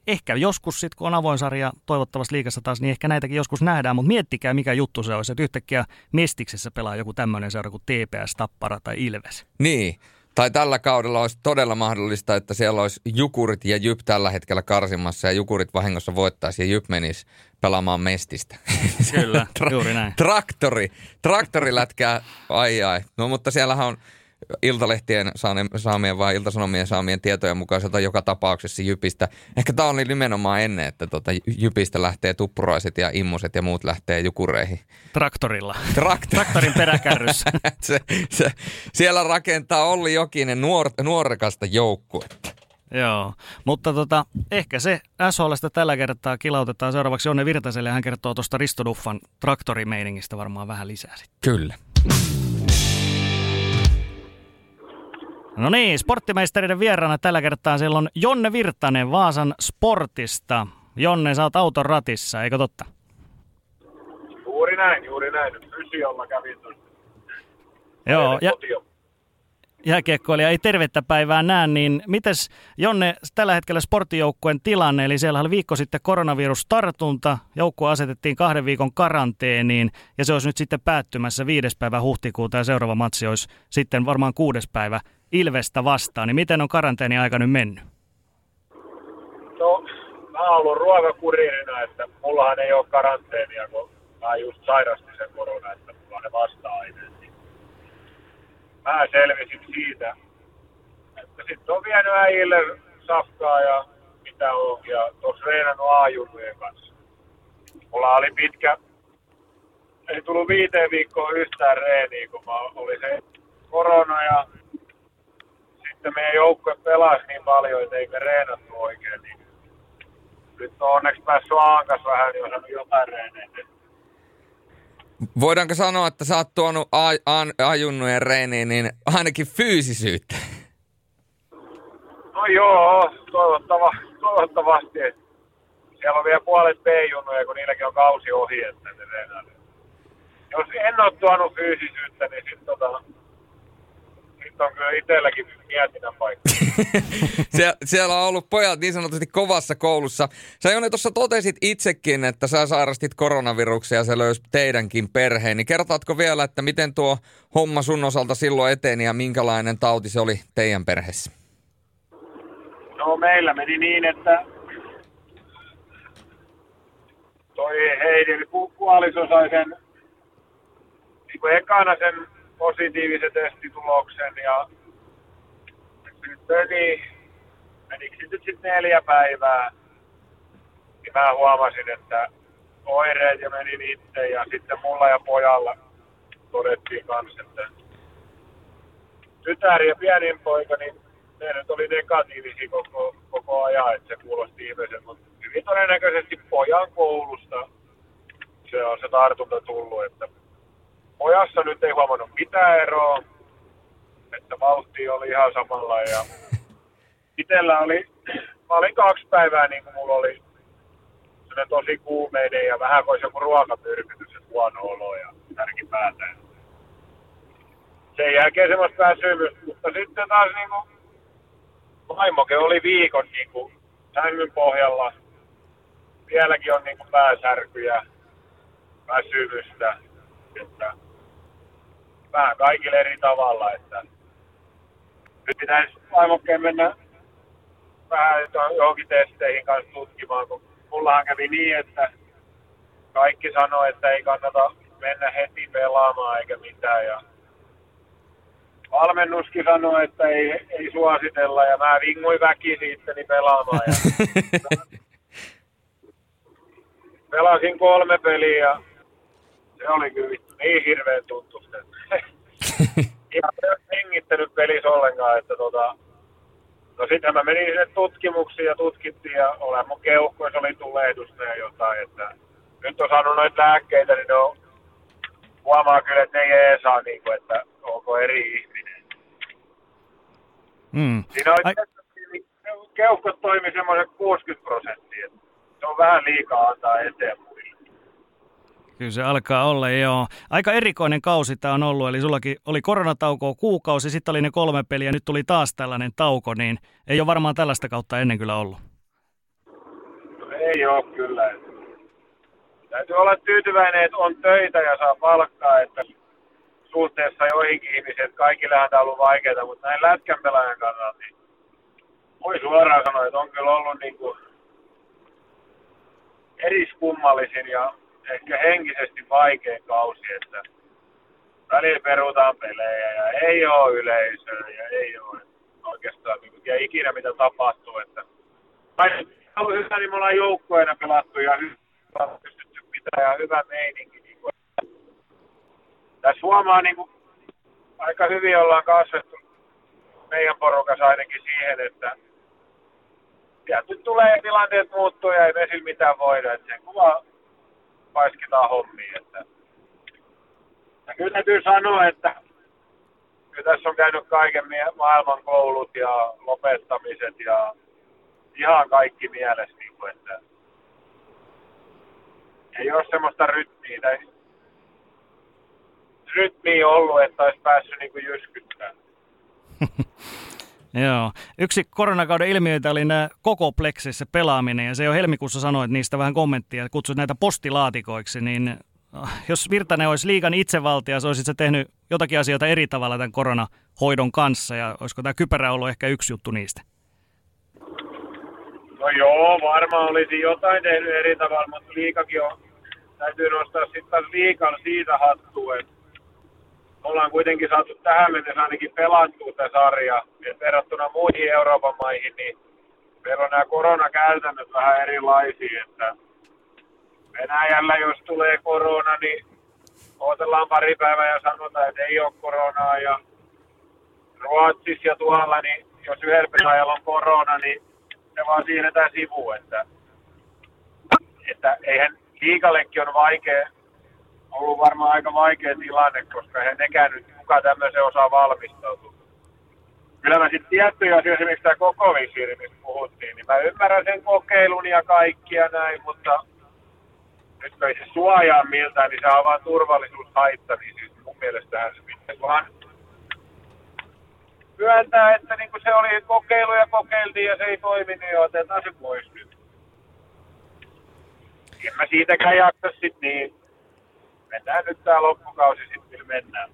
ehkä joskus sitten, kun on avoin sarja toivottavasti liikassa taas, niin ehkä näitäkin joskus nähdään, mutta miettikää mikä juttu se olisi, että yhtäkkiä Mestiksessä pelaa joku tämmöinen seura kuin TPS, Tappara tai Ilves. Niin, tai tällä kaudella olisi todella mahdollista, että siellä olisi Jukurit ja Jyp tällä hetkellä karsimassa ja Jukurit vahingossa voittaisi ja Jyp menisi pelaamaan Mestistä. Kyllä, juuri näin. Traktori, traktori lätkää, ai ai. No mutta siellähän on Iltalehtien saamien vai Iltasanomien saamien tietojen mukaan sieltä joka tapauksessa Jypistä. Ehkä tämä oli nimenomaan ennen, että tota Jypistä lähtee tuppuraiset ja immuset ja muut lähtee jukureihin. Traktorilla. Traktor. Traktorin peräkärryssä. se, se, siellä rakentaa Olli Jokinen nuor, nuorekasta joukkuetta. Joo, mutta tota, ehkä se SHLstä tällä kertaa kilautetaan seuraavaksi Jonne Virtaselle. Hän kertoo tuosta Risto Duffan traktorimeiningistä varmaan vähän lisää sitten. Kyllä. No niin, sporttimeistereiden vieraana tällä kertaa siellä on Jonne Virtanen Vaasan Sportista. Jonne, sä oot auton ratissa, eikö totta? Juuri näin, juuri näin. Fysiolla kävin tuossa. Joo, ja, jääkiekkoilija ei tervettä päivää näe, niin mites Jonne tällä hetkellä sporttijoukkueen tilanne, eli siellä oli viikko sitten koronavirustartunta, joukkue asetettiin kahden viikon karanteeniin ja se olisi nyt sitten päättymässä viides päivä huhtikuuta ja seuraava matsi olisi sitten varmaan kuudes päivä Ilvestä vastaan, niin miten on karanteeni aika nyt mennyt? No, mä oon ollut ruokakuririna, että mullahan ei ole karanteenia, kun mä just sairastin sen korona, että mulla on ne vasta-aineet. Mä selvisin siitä, että sitten on vienyt äijille safkaa ja mitä on, ja tuossa reenannut A-junnujen kanssa. Mulla oli pitkä, ei tullut viiteen viikkoon yhtään reeniä, kun mä oli se korona ja sitten meidän joukkue pelasi niin paljon, että ei me reenattu oikein. Niin nyt on onneksi päässyt Aankas vähän, niin on saanut jotain reeneitä. Voidaanko sanoa, että sä oot tuonut ajunnujen reeniin niin ainakin fyysisyyttä? joo, toivottava, toivottavasti. Siellä on vielä puolet B-junnuja, kun niilläkin on kausi ohi, että ne. Jos en ole tuonut fyysisyyttä, niin sitten tota, nyt on kyllä itselläkin mietinnän paikka. Sie- siellä on ollut pojat niin sanotusti kovassa koulussa. Sä Jone tuossa totesit itsekin, että sä sairastit koronaviruksia ja se löysi teidänkin perheen. Niin kertaatko vielä, että miten tuo homma sun osalta silloin eteni ja minkälainen tauti se oli teidän perheessä? No meillä meni niin, että toi Heidi, eli puoliso sai sen niin kuin ekana sen positiivisen testituloksen ja nyt meni, menikö nyt sitten neljä päivää, niin mä huomasin, että oireet ja menin itse ja sitten mulla ja pojalla todettiin kanssa, että tytär ja pienin poika, niin ne nyt oli negatiivisia koko, koko ajan, että se kuulosti ihmeisen, mutta hyvin todennäköisesti pojan koulusta se on se tartunta tullut, että pojassa nyt ei huomannut mitään eroa, että vauhti oli ihan samalla ja itellä oli, mä olin kaksi päivää niin kuin mulla oli tosi kuumeinen ja vähän kuin joku ruokapyrkytys ja huono olo ja tärki päätä. Sen jälkeen semmoista väsymystä, mutta sitten taas niin kuin, vaimoke oli viikon niin kuin, sängyn pohjalla. Vieläkin on niin kuin, pääsärkyjä, väsymystä. Että vähän kaikille eri tavalla, että nyt pitäisi vaimokkeen mennä vähän johonkin testeihin kanssa tutkimaan, kun mullahan kävi niin, että kaikki sanoi, että ei kannata mennä heti pelaamaan eikä mitään. Ja valmennuskin sanoi, että ei, ei suositella ja mä vinguin väkisin itteni pelaamaan. Ja pelasin kolme peliä ja se oli kyllä niin hirveän tuntusta. Ihan hengittänyt pelissä ollenkaan, että tota, No sitten mä menin sinne tutkimuksiin ja tutkittiin ja olen mun keuhkoissa oli tulehdusta ja jotain, että nyt on saanut noita lääkkeitä, niin ne on, huomaa kyllä, että ne ei saa niin kuin, että onko eri ihminen. Mm. Siinä on Ai... keuhkot toimi semmoisen 60 prosenttia. Se on vähän liikaa antaa eteen Kyllä se alkaa olla, joo. Aika erikoinen kausi tämä on ollut, eli sullakin oli koronatauko kuukausi, sitten oli ne kolme peliä, nyt tuli taas tällainen tauko, niin ei ole varmaan tällaista kautta ennen kyllä ollut. No ei ole kyllä. Täytyy olla tyytyväinen, että on töitä ja saa palkkaa, että suhteessa joihinkin ihmisiin, kaikillehan tämä on ollut vaikeaa, mutta näin lätkän pelaajan kannalta, niin voi suoraan sanoa, että on kyllä ollut niin kuin eriskummallisin ja ehkä henkisesti vaikein kausi, että välillä perutaan pelejä ja ei ole yleisöä ja ei ole oikeastaan niin ja ikinä mitä tapahtuu. Että ollut hyvä, niin me ollaan joukkueena pelattu ja hyvä, pystytty pitää ja hyvä meininki. Niin kuin. Tässä huomaa niin kuin, aika hyvin ollaan kasvettu meidän porukassa ainakin siihen, että tietysti tulee tilanteet muuttuu ja ei vesillä mitään voida. Että sen kuva paiskitaan hommiin. Että. Ja kyllä täytyy sanoa, että kyllä tässä on käynyt kaiken maailman koulut ja lopettamiset ja ihan kaikki mielessä, niin kuin, että ei ole semmoista rytmiä tai rytmiä ollut, että olisi päässyt niin kuin jyskyttämään. Joo. Yksi koronakauden ilmiöitä oli nämä koko pleksissä pelaaminen, ja se jo helmikuussa sanoi, että niistä vähän kommenttia, kutsui näitä postilaatikoiksi, niin äh, jos Virtanen olisi liikan itsevaltia, olisit se tehnyt jotakin asioita eri tavalla tämän koronahoidon kanssa, ja olisiko tämä kypärä ollut ehkä yksi juttu niistä? No joo, varmaan olisi jotain tehnyt eri tavalla, mutta liikakin on, täytyy nostaa sitten liikan siitä hattua, että ollaan kuitenkin saatu tähän mennessä ainakin pelattua tämä sarja. Et verrattuna muihin Euroopan maihin, niin meillä on nämä koronakäytännöt vähän erilaisia, että Venäjällä jos tulee korona, niin odotellaan pari päivää ja sanotaan, että ei ole koronaa. Ja Ruotsissa ja tuolla, niin jos yhdellä on korona, niin se vaan siirretään sivuun. Että, että eihän liikallekin on vaikea ollut varmaan aika vaikea tilanne, koska he nekään nyt kuka tämmöisen osaa valmistautua. kyllä mä sitten tiettyjä asioita, esimerkiksi tämä koko visiiri, mistä puhuttiin, niin mä ymmärrän sen kokeilun ja kaikkia näin, mutta nyt ei se suojaa miltään, niin se on vaan turvallisuushaitta, niin siis mun mielestähän se pitäisi vaan myöntää, että niin se oli kokeilu ja kokeiltiin ja se ei toimi, niin otetaan se pois nyt. En mä siitäkään jaksa sitten niin. Mennään nyt tää loppukausi sitten, mennään.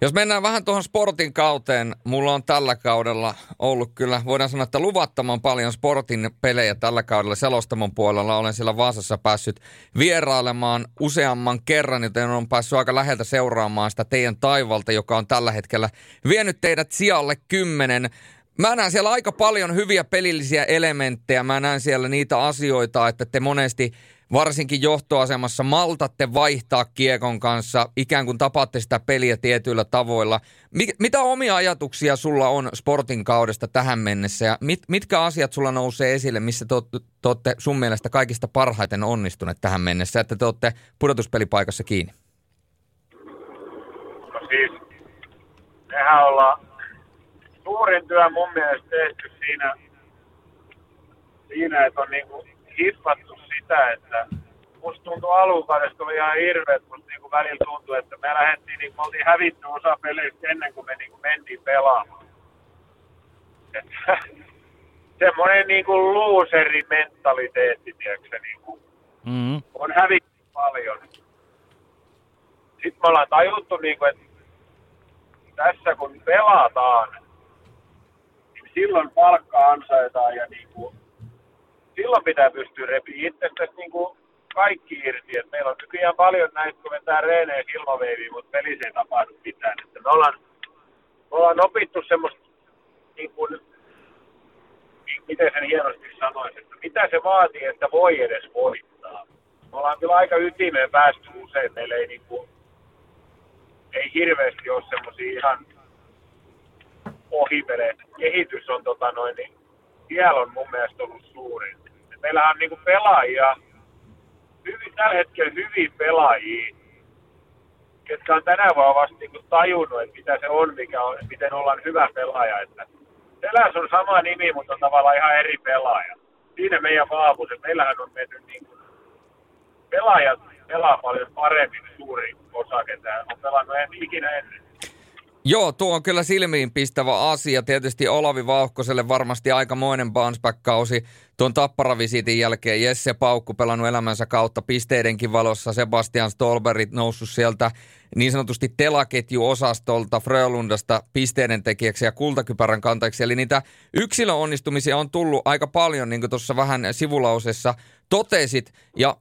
Jos mennään vähän tuohon sportin kauteen, mulla on tällä kaudella ollut kyllä, voidaan sanoa, että luvattoman paljon sportin pelejä tällä kaudella selostamon puolella. Olen siellä Vaasassa päässyt vierailemaan useamman kerran, joten on päässyt aika läheltä seuraamaan sitä teidän taivalta, joka on tällä hetkellä vienyt teidät sijalle kymmenen. Mä näen siellä aika paljon hyviä pelillisiä elementtejä. Mä näen siellä niitä asioita, että te monesti varsinkin johtoasemassa maltatte vaihtaa kiekon kanssa, ikään kuin tapaatte sitä peliä tietyillä tavoilla. Mitä omia ajatuksia sulla on sportin kaudesta tähän mennessä ja mit, mitkä asiat sulla nousee esille, missä te, te olette sun mielestä kaikista parhaiten onnistuneet tähän mennessä, että te olette pudotuspelipaikassa kiinni? No siis, mehän ollaan suurin työ mun mielestä tehty siinä, siinä että on niinku hiffattu sitä, että musta tuntui alukaudesta oli ihan hirveet, mutta niinku välillä tuntui, että me lähdettiin, niin me oltiin hävitty osa peleistä ennen kuin me niinku mentiin pelaamaan. Että, semmoinen niinku looseri-mentaliteetti, tiedätkö niinku, mm-hmm. on hävitty paljon. Sitten me ollaan tajuttu, niinku, että tässä kun pelataan, niin silloin palkka ansaitaan ja niinku, silloin pitää pystyä repiä itsestäsi niin kuin kaikki irti. Et meillä on nykyään paljon näitä, kun vetää reeneen ilmaveiviin, mutta pelissä ei tapahdu mitään. Että me ollaan, me ollaan opittu semmoista, niin kuin, miten sen hienosti sanoisi, että mitä se vaatii, että voi edes voittaa. Me ollaan kyllä aika ytimeen päästy usein, meillä ei, niin kuin, ei hirveästi ole semmoisia ihan ohipelejä. Kehitys on tota noin, niin siellä on mun mielestä ollut suurin meillähän on niinku pelaajia, hyvin, tällä hetkellä hyvin pelaajia, ketkä on tänä vuonna vasta niinku tajunnut, että mitä se on, mikä on, miten ollaan hyvä pelaaja. Että Seläs on sama nimi, mutta on tavallaan ihan eri pelaaja. Siinä meidän vahvuus, että meillähän on mennyt niinku, pelaajat pelaa paljon paremmin suuri osa, ketä on pelannut ikinä ennen. Joo, tuo on kyllä silmiin pistävä asia. Tietysti Olavi Vauhkoselle varmasti aikamoinen bounceback-kausi tuon tapparavisiitin jälkeen. Jesse Paukku pelannut elämänsä kautta pisteidenkin valossa. Sebastian Stolberit noussut sieltä niin sanotusti telaketjuosastolta Frölundasta pisteiden tekijäksi ja kultakypärän kantajaksi. Eli niitä yksilöonnistumisia on tullut aika paljon, niin kuin tuossa vähän sivulausessa totesit. Ja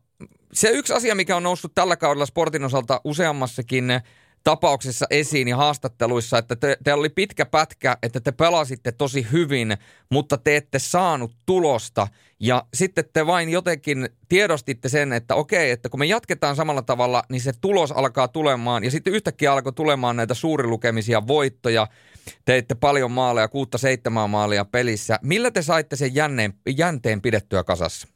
se yksi asia, mikä on noussut tällä kaudella sportin osalta useammassakin tapauksessa esiin ja haastatteluissa, että te, te oli pitkä pätkä, että te pelasitte tosi hyvin, mutta te ette saanut tulosta. Ja sitten te vain jotenkin tiedostitte sen, että okei, että kun me jatketaan samalla tavalla, niin se tulos alkaa tulemaan. Ja sitten yhtäkkiä alkoi tulemaan näitä suurilukemisia voittoja. Teitte paljon maaleja, kuutta seitsemää maalia pelissä. Millä te saitte sen jänneen, jänteen pidettyä kasassa?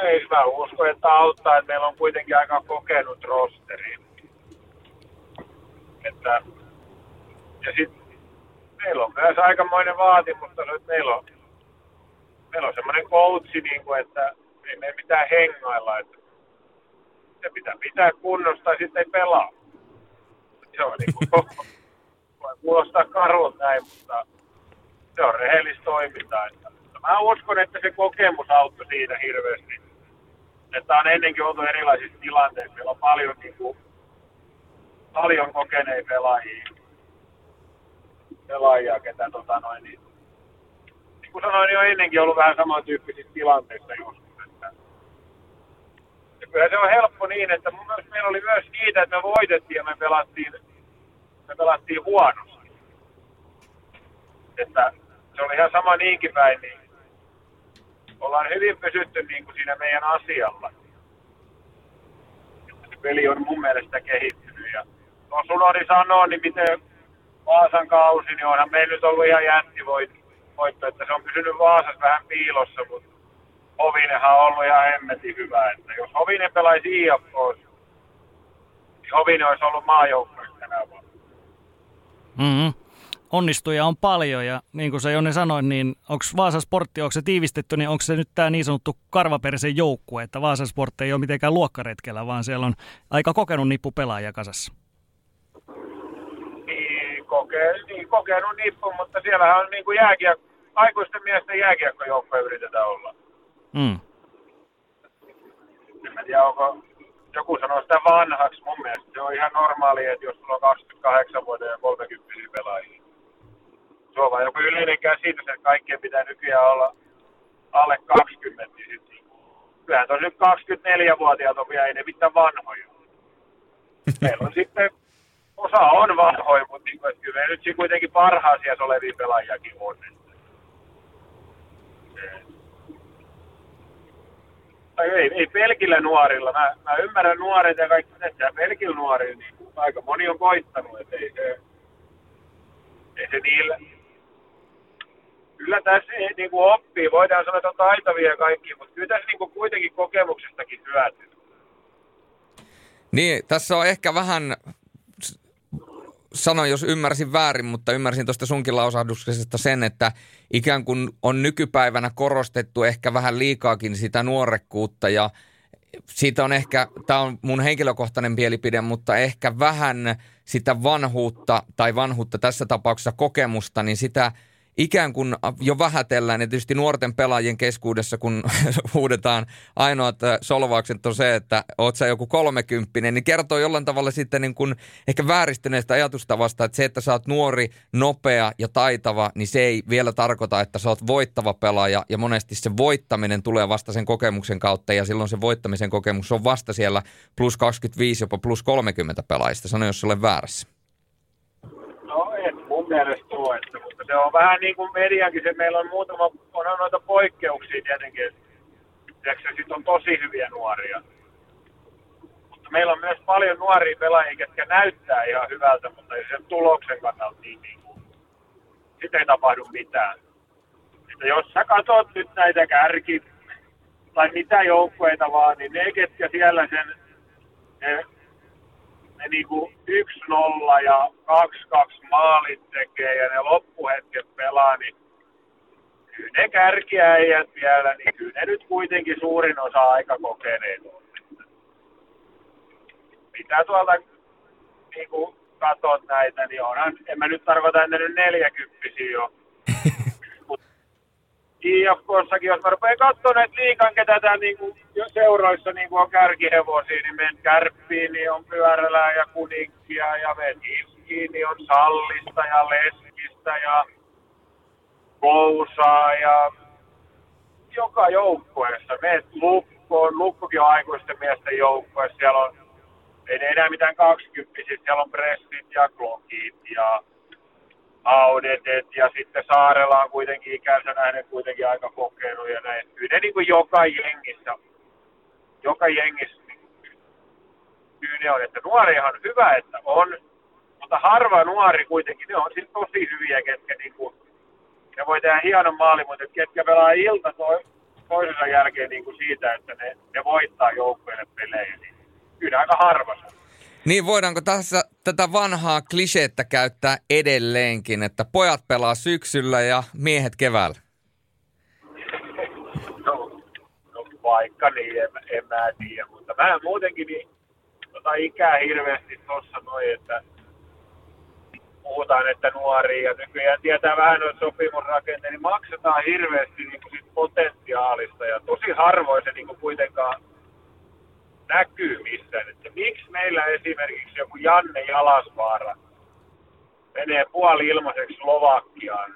Ei mä usko, että auttaa, että meillä on kuitenkin aika kokenut rosteri. Että, ja sitten meillä on myös aikamoinen vaatimus, että meillä on, meillä on semmoinen coachi, niin kuin, että ei me mitään hengailla, että se pitää pitää kunnosta tai sitten ei pelaa. Se on niin kuin, voi kuulostaa karulta näin, mutta se on rehellistä toimintaa. Että, mä uskon, että se kokemus auttoi siinä hirveästi että on ennenkin oltu erilaisissa tilanteissa. Meillä on paljon, niin kuin, paljon kokeneita pelaajia, pelaajia ketä tota noin, niin, niin kuin sanoin, niin on ennenkin ollut vähän samantyyppisissä tilanteissa joskus. Että, ja kyllä se on helppo niin, että mun mielestä meillä oli myös niitä, että me voitettiin ja me pelattiin, me pelattiin huonosti. Että se oli ihan sama niinkin päin, niin ollaan hyvin pysytty niin kuin siinä meidän asialla. Se peli on mun mielestä kehittynyt. Ja no Sunori sanoo, niin miten Vaasan kausi, niin onhan meillä nyt ollut ihan jätti voitto, että se on pysynyt Vaasassa vähän piilossa, mutta Hovinenhan on ollut ihan hemmetin hyvä. Että jos Hovinen pelaisi IFK, niin Hovinen olisi ollut maajoukkueessa tänä vuonna. Mm-hmm. Onnistuja on paljon ja niin kuin sä Joni sanoin, niin onko Vaasan sportti, onko se tiivistetty, niin onko se nyt tämä niin sanottu karvaperisen joukkue, että Vaasan sportti ei ole mitenkään luokkaretkellä, vaan siellä on aika kokenut nippu pelaajia kasassa? Niin, koke, niin kokenut nippu, mutta siellähän on niin kuin jääkiekko, aikuisten miesten jääkiekkojoukkoja yritetään olla. Mm. En tiedä, onko joku sanoo sitä vanhaksi. Mun mielestä se on ihan normaali, että jos sulla on 28 vuotta ja 30 pelaajia. On vaan joku yleinen käsitys, että kaikkien pitää nykyään olla alle 20. Niin sit, niinku, kyllähän tosi nyt 24-vuotiaat on vielä, ei ne mitään vanhoja. Meillä on sitten, osa on vanhoja, mutta niin kuin, että kyllä nyt siinä kuitenkin parhaasias olevia pelaajiakin on. tai ei, ei pelkillä nuorilla. Mä, mä ymmärrän nuoret ja kaikki, että pelkillä nuorilla niin aika moni on koittanut, että ei se, ei se niillä. Kyllä tässä niin kuin oppii, voidaan sanoa, että on taitavia kaikki, mutta kyllä tässä niin kuin kuitenkin kokemuksestakin hyötyy. Niin, tässä on ehkä vähän sanoin, jos ymmärsin väärin, mutta ymmärsin tuosta sunkin lausahduksesta sen, että ikään kuin on nykypäivänä korostettu ehkä vähän liikaakin sitä nuorekkuutta ja siitä on ehkä, tämä on mun henkilökohtainen mielipide, mutta ehkä vähän sitä vanhuutta tai vanhuutta tässä tapauksessa kokemusta, niin sitä – ikään kuin jo vähätellään, ja tietysti nuorten pelaajien keskuudessa, kun huudetaan ainoat äh, solvaukset on se, että oot sä joku kolmekymppinen, niin kertoo jollain tavalla sitten niin kuin ehkä vääristyneestä ajatustavasta, että se, että sä oot nuori, nopea ja taitava, niin se ei vielä tarkoita, että sä oot voittava pelaaja, ja monesti se voittaminen tulee vasta sen kokemuksen kautta, ja silloin se voittamisen kokemus on vasta siellä plus 25, jopa plus 30 pelaajista. Sano, jos olen väärässä. Mielestä ole, että se on vähän niin kuin mediankin, se meillä on muutama, on noita poikkeuksia tietenkin. Tiedätkö, sitten on tosi hyviä nuoria. Mutta meillä on myös paljon nuoria pelaajia, jotka näyttää ihan hyvältä, mutta sen tuloksen kannalta niin, niin kuin, sitten ei tapahdu mitään. Että jos sä katsot nyt näitä kärki tai mitä joukkueita vaan, niin ne, ketkä siellä sen ne ne niinku 1-0 ja 2-2 maalit tekee ja ne loppuhetket pelaa, niin kyllä ne kärkiäijät vielä, niin kyllä ne nyt kuitenkin suurin osa aika kokeneet on. Mitä tuolta niinku katot näitä, niin onhan, en mä nyt tarkoita ennen nyt 40 jo, IFKssakin, jos mä rupean katsoa näitä liikan, ketä täällä niinku, seuroissa niinku on kärkihevosia, niin men kärppiin, niin on pyörälää ja kuninkia ja men niin on Sallista ja Leskistä ja Kousaa ja joka joukkueessa. Meet Lukkoon, Lukkokin on aikuisten miesten joukkueessa, siellä on ei ne enää mitään kaksikymppisiä, siellä on pressit ja klokit ja Audetet ja sitten Saarella on kuitenkin ikänsä nähden kuitenkin aika kokenut ja näin. Kyllä niin kuin joka jengissä, joka jengissä niin kyllä on, että nuorihan on hyvä, että on, mutta harva nuori kuitenkin, ne on siis tosi hyviä, ketkä niin kuin, ne voi tehdä hienon maali, mutta ketkä pelaa ilta to, toisensa jälkeen niin kuin siitä, että ne, ne voittaa joukkueelle pelejä, niin kyllä aika harva niin voidaanko tässä tätä vanhaa kliseettä käyttää edelleenkin, että pojat pelaa syksyllä ja miehet keväällä? No, no vaikka niin, en, en mä tiedä, mutta mä muutenkin niin, tota ikää hirveästi tuossa noin, että puhutaan, että nuoria ja nykyään tietää vähän noita sopimusrakenteita, niin maksetaan hirveästi niin kuin sit potentiaalista ja tosi harvoin se niin kuin kuitenkaan näkyy missään. Että miksi meillä esimerkiksi joku Janne Jalasvaara menee puoli ilmaiseksi Slovakiaan.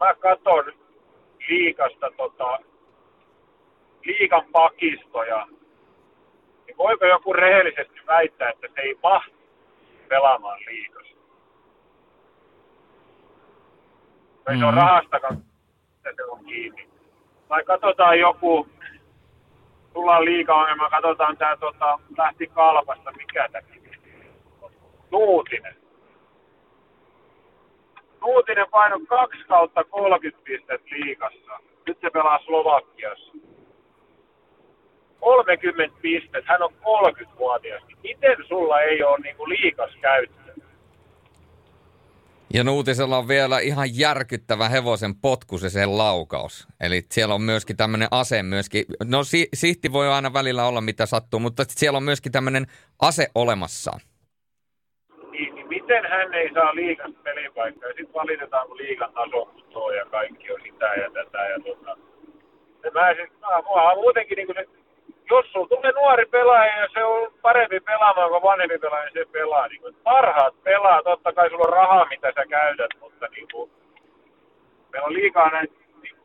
Mä katon liikasta tota, liikan pakistoja. Niin voiko joku rehellisesti väittää, että se ei mahtu pelaamaan liikassa? Tai se on mm. rahastakaan, että se on kiinni. Tai katsotaan joku tullaan liikaongelma, katsotaan tää tota, lähti kalpasta, mikä tämä Nuutinen. Nuutinen paino 2 kautta 30 pistettä liikassa. Nyt se pelaa Slovakiassa. 30 pistettä, hän on 30-vuotias. Miten sulla ei ole niinku liikas käyttö? Ja Nuutisella on vielä ihan järkyttävä hevosen potku se sen laukaus. Eli siellä on myöskin tämmöinen ase myöskin. No si- sihti voi aina välillä olla mitä sattuu, mutta siellä on myöskin tämmöinen ase olemassaan. Niin, niin miten hän ei saa liikan pelipaikkaa? Sitten valitetaan, kun liikan taso ja kaikki on sitä ja tätä. Ja tota. Mä, siis, mä, mä, mä muutenkin niin kuin se jos sulla tulee nuori pelaaja ja se on parempi pelaamaan kuin vanhempi pelaaja, niin se pelaa. Niin kuin, parhaat pelaa, totta kai sulla on rahaa, mitä sä käytät, mutta niin kuin, meillä on liikaa näitä niin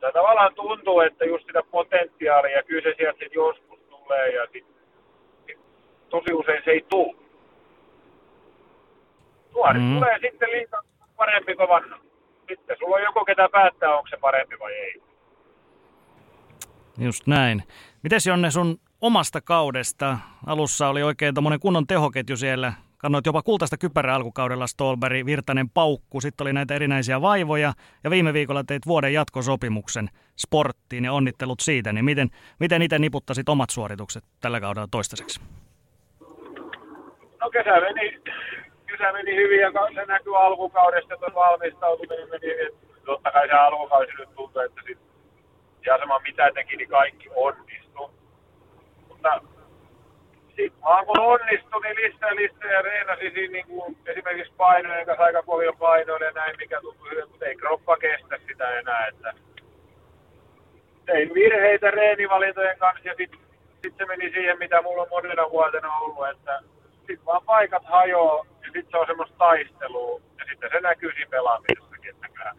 Tämä tavallaan tuntuu, että just sitä potentiaalia, ja kyllä se sieltä sit joskus tulee, ja sit, sit tosi usein se ei tule. Nuori mm. tulee sitten liikaa parempi kuin vanha. Sitten sulla on joko ketä päättää, onko se parempi vai ei. Just näin. Mites Jonne sun omasta kaudesta? Alussa oli oikein tommonen kunnon tehoketju siellä. Kannoit jopa kultaista kypärää alkukaudella Stolberg, Virtanen paukku, sitten oli näitä erinäisiä vaivoja ja viime viikolla teit vuoden jatkosopimuksen sporttiin ja onnittelut siitä. Niin miten, miten itse niputtasit omat suoritukset tällä kaudella toistaiseksi? No kesä meni, kesä meni hyvin ja se näkyy alkukaudesta, että valmistautuminen meni. Totta kai se alkukausi nyt tuntuu, että sit ja sama mitä teki, niin kaikki onnistui. Mutta sitten vaan kun onnistui, niin lisää lisää ja reenasi siinä niin kuin esimerkiksi painojen kanssa aika paljon painoille ja näin, mikä tuntui hyvin, mutta ei kroppa kestä sitä enää. Että tein virheitä reenivalintojen kanssa ja sitten sit se meni siihen, mitä mulla on monena vuotena ollut, että sitten vaan paikat hajoaa ja sitten se on semmoista taistelua ja sitten se näkyy siinä pelaamisessakin, että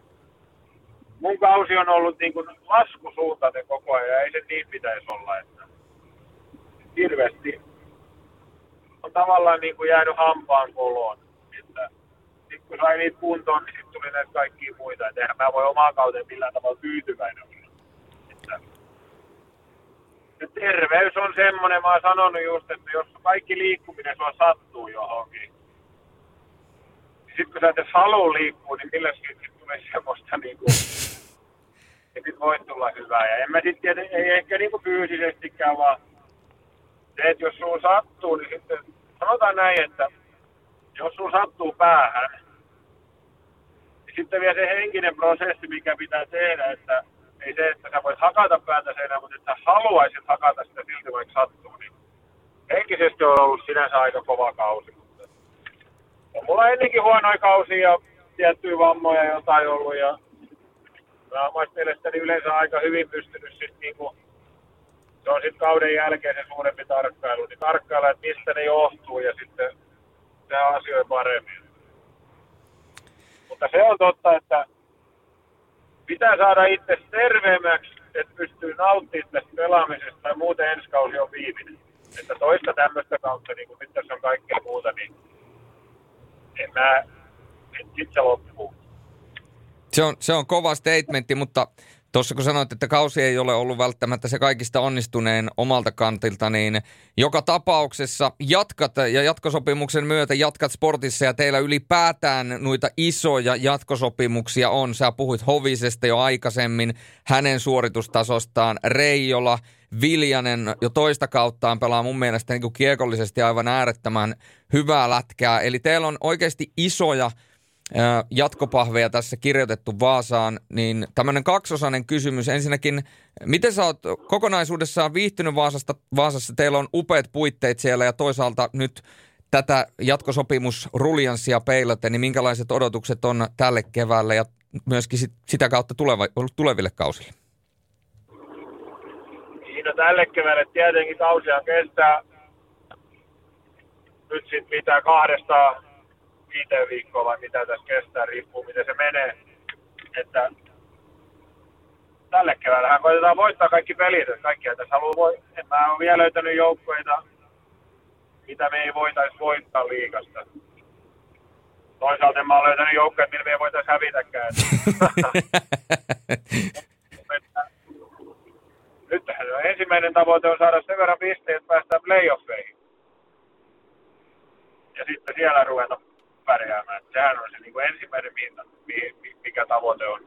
mun kausi on ollut niin kuin laskusuuntainen koko ajan, ja ei se niin pitäisi olla, että hirveästi on tavallaan niin kuin jäänyt hampaan koloon. Että sitten kun sai niitä kuntoon, niin sitten tuli näitä kaikkia muita. Että eihän mä voi omaa kauteen millään tavalla tyytyväinen olla. Että ja terveys on semmoinen, mä oon sanonut just, että jos kaikki liikkuminen sua sattuu johonkin, niin sitten kun sä et halua liikkua, niin millä sitten tulee semmoista niin kuin ja nyt voi tulla hyvää. Ja en mä sitten ei ehkä niinku fyysisestikään, vaan se, että jos sulla sattuu, niin sitten sanotaan näin, että jos sulla sattuu päähän, niin sitten vielä se henkinen prosessi, mikä pitää tehdä, että ei se, että sä voit hakata päätä seinään, mutta että sä haluaisit hakata sitä silti vaikka sattuu, niin henkisesti on ollut sinänsä aika kova kausi. Mutta on mulla ennenkin huonoja kausia ja tiettyjä vammoja jotain ollut ja mä mielestäni yleensä aika hyvin pystynyt siis niin kuin, se on sitten kauden jälkeen se suurempi tarkkailu, niin tarkkailla, että mistä ne johtuu ja sitten se asioita paremmin. Mutta se on totta, että pitää saada itse terveemmäksi, että pystyy nauttimaan tästä pelaamisesta tai muuten ensi kausi on viimeinen. Että toista tämmöistä kautta, niin kuin nyt tässä on kaikkea muuta, niin en mä, sitten se loppuu. Se on, se on kova statementti, mutta tuossa kun sanoit, että kausi ei ole ollut välttämättä se kaikista onnistuneen omalta kantilta, niin joka tapauksessa jatkat ja jatkosopimuksen myötä jatkat sportissa ja teillä ylipäätään noita isoja jatkosopimuksia on. Sä puhuit Hovisesta jo aikaisemmin, hänen suoritustasostaan, Reijola, Viljanen jo toista kauttaan pelaa mun mielestä niin kuin kiekollisesti aivan äärettömän hyvää lätkää. Eli teillä on oikeasti isoja jatkopahveja tässä kirjoitettu Vaasaan, niin tämmöinen kaksosainen kysymys. Ensinnäkin, miten sä oot kokonaisuudessaan viihtynyt Vaasasta, Vaasassa? Teillä on upeat puitteet siellä ja toisaalta nyt tätä jatkosopimusruljanssia peilaten, niin minkälaiset odotukset on tälle keväälle ja myöskin sit, sitä kautta tuleva, tuleville kausille? Siinä tälle keväälle tietenkin kausia kestää nyt sitten mitä kahdesta viiteen viikkoa vai mitä tässä kestää, riippuu miten se menee. Että tälle keväällähän koitetaan voittaa kaikki pelit, että kaikkia tässä haluaa voi... En mä ole vielä löytänyt joukkoita, mitä me ei voitaisi voittaa liikasta. Toisaalta en mä ole löytänyt joukkoja, millä me ei voitaisi hävitäkään. nyt ensimmäinen tavoite on saada sen verran pisteet, että päästään playoffeihin. Ja sitten siellä ruveta pärjäämään. Sehän on se niin kuin ensimmäinen, mikä tavoite on.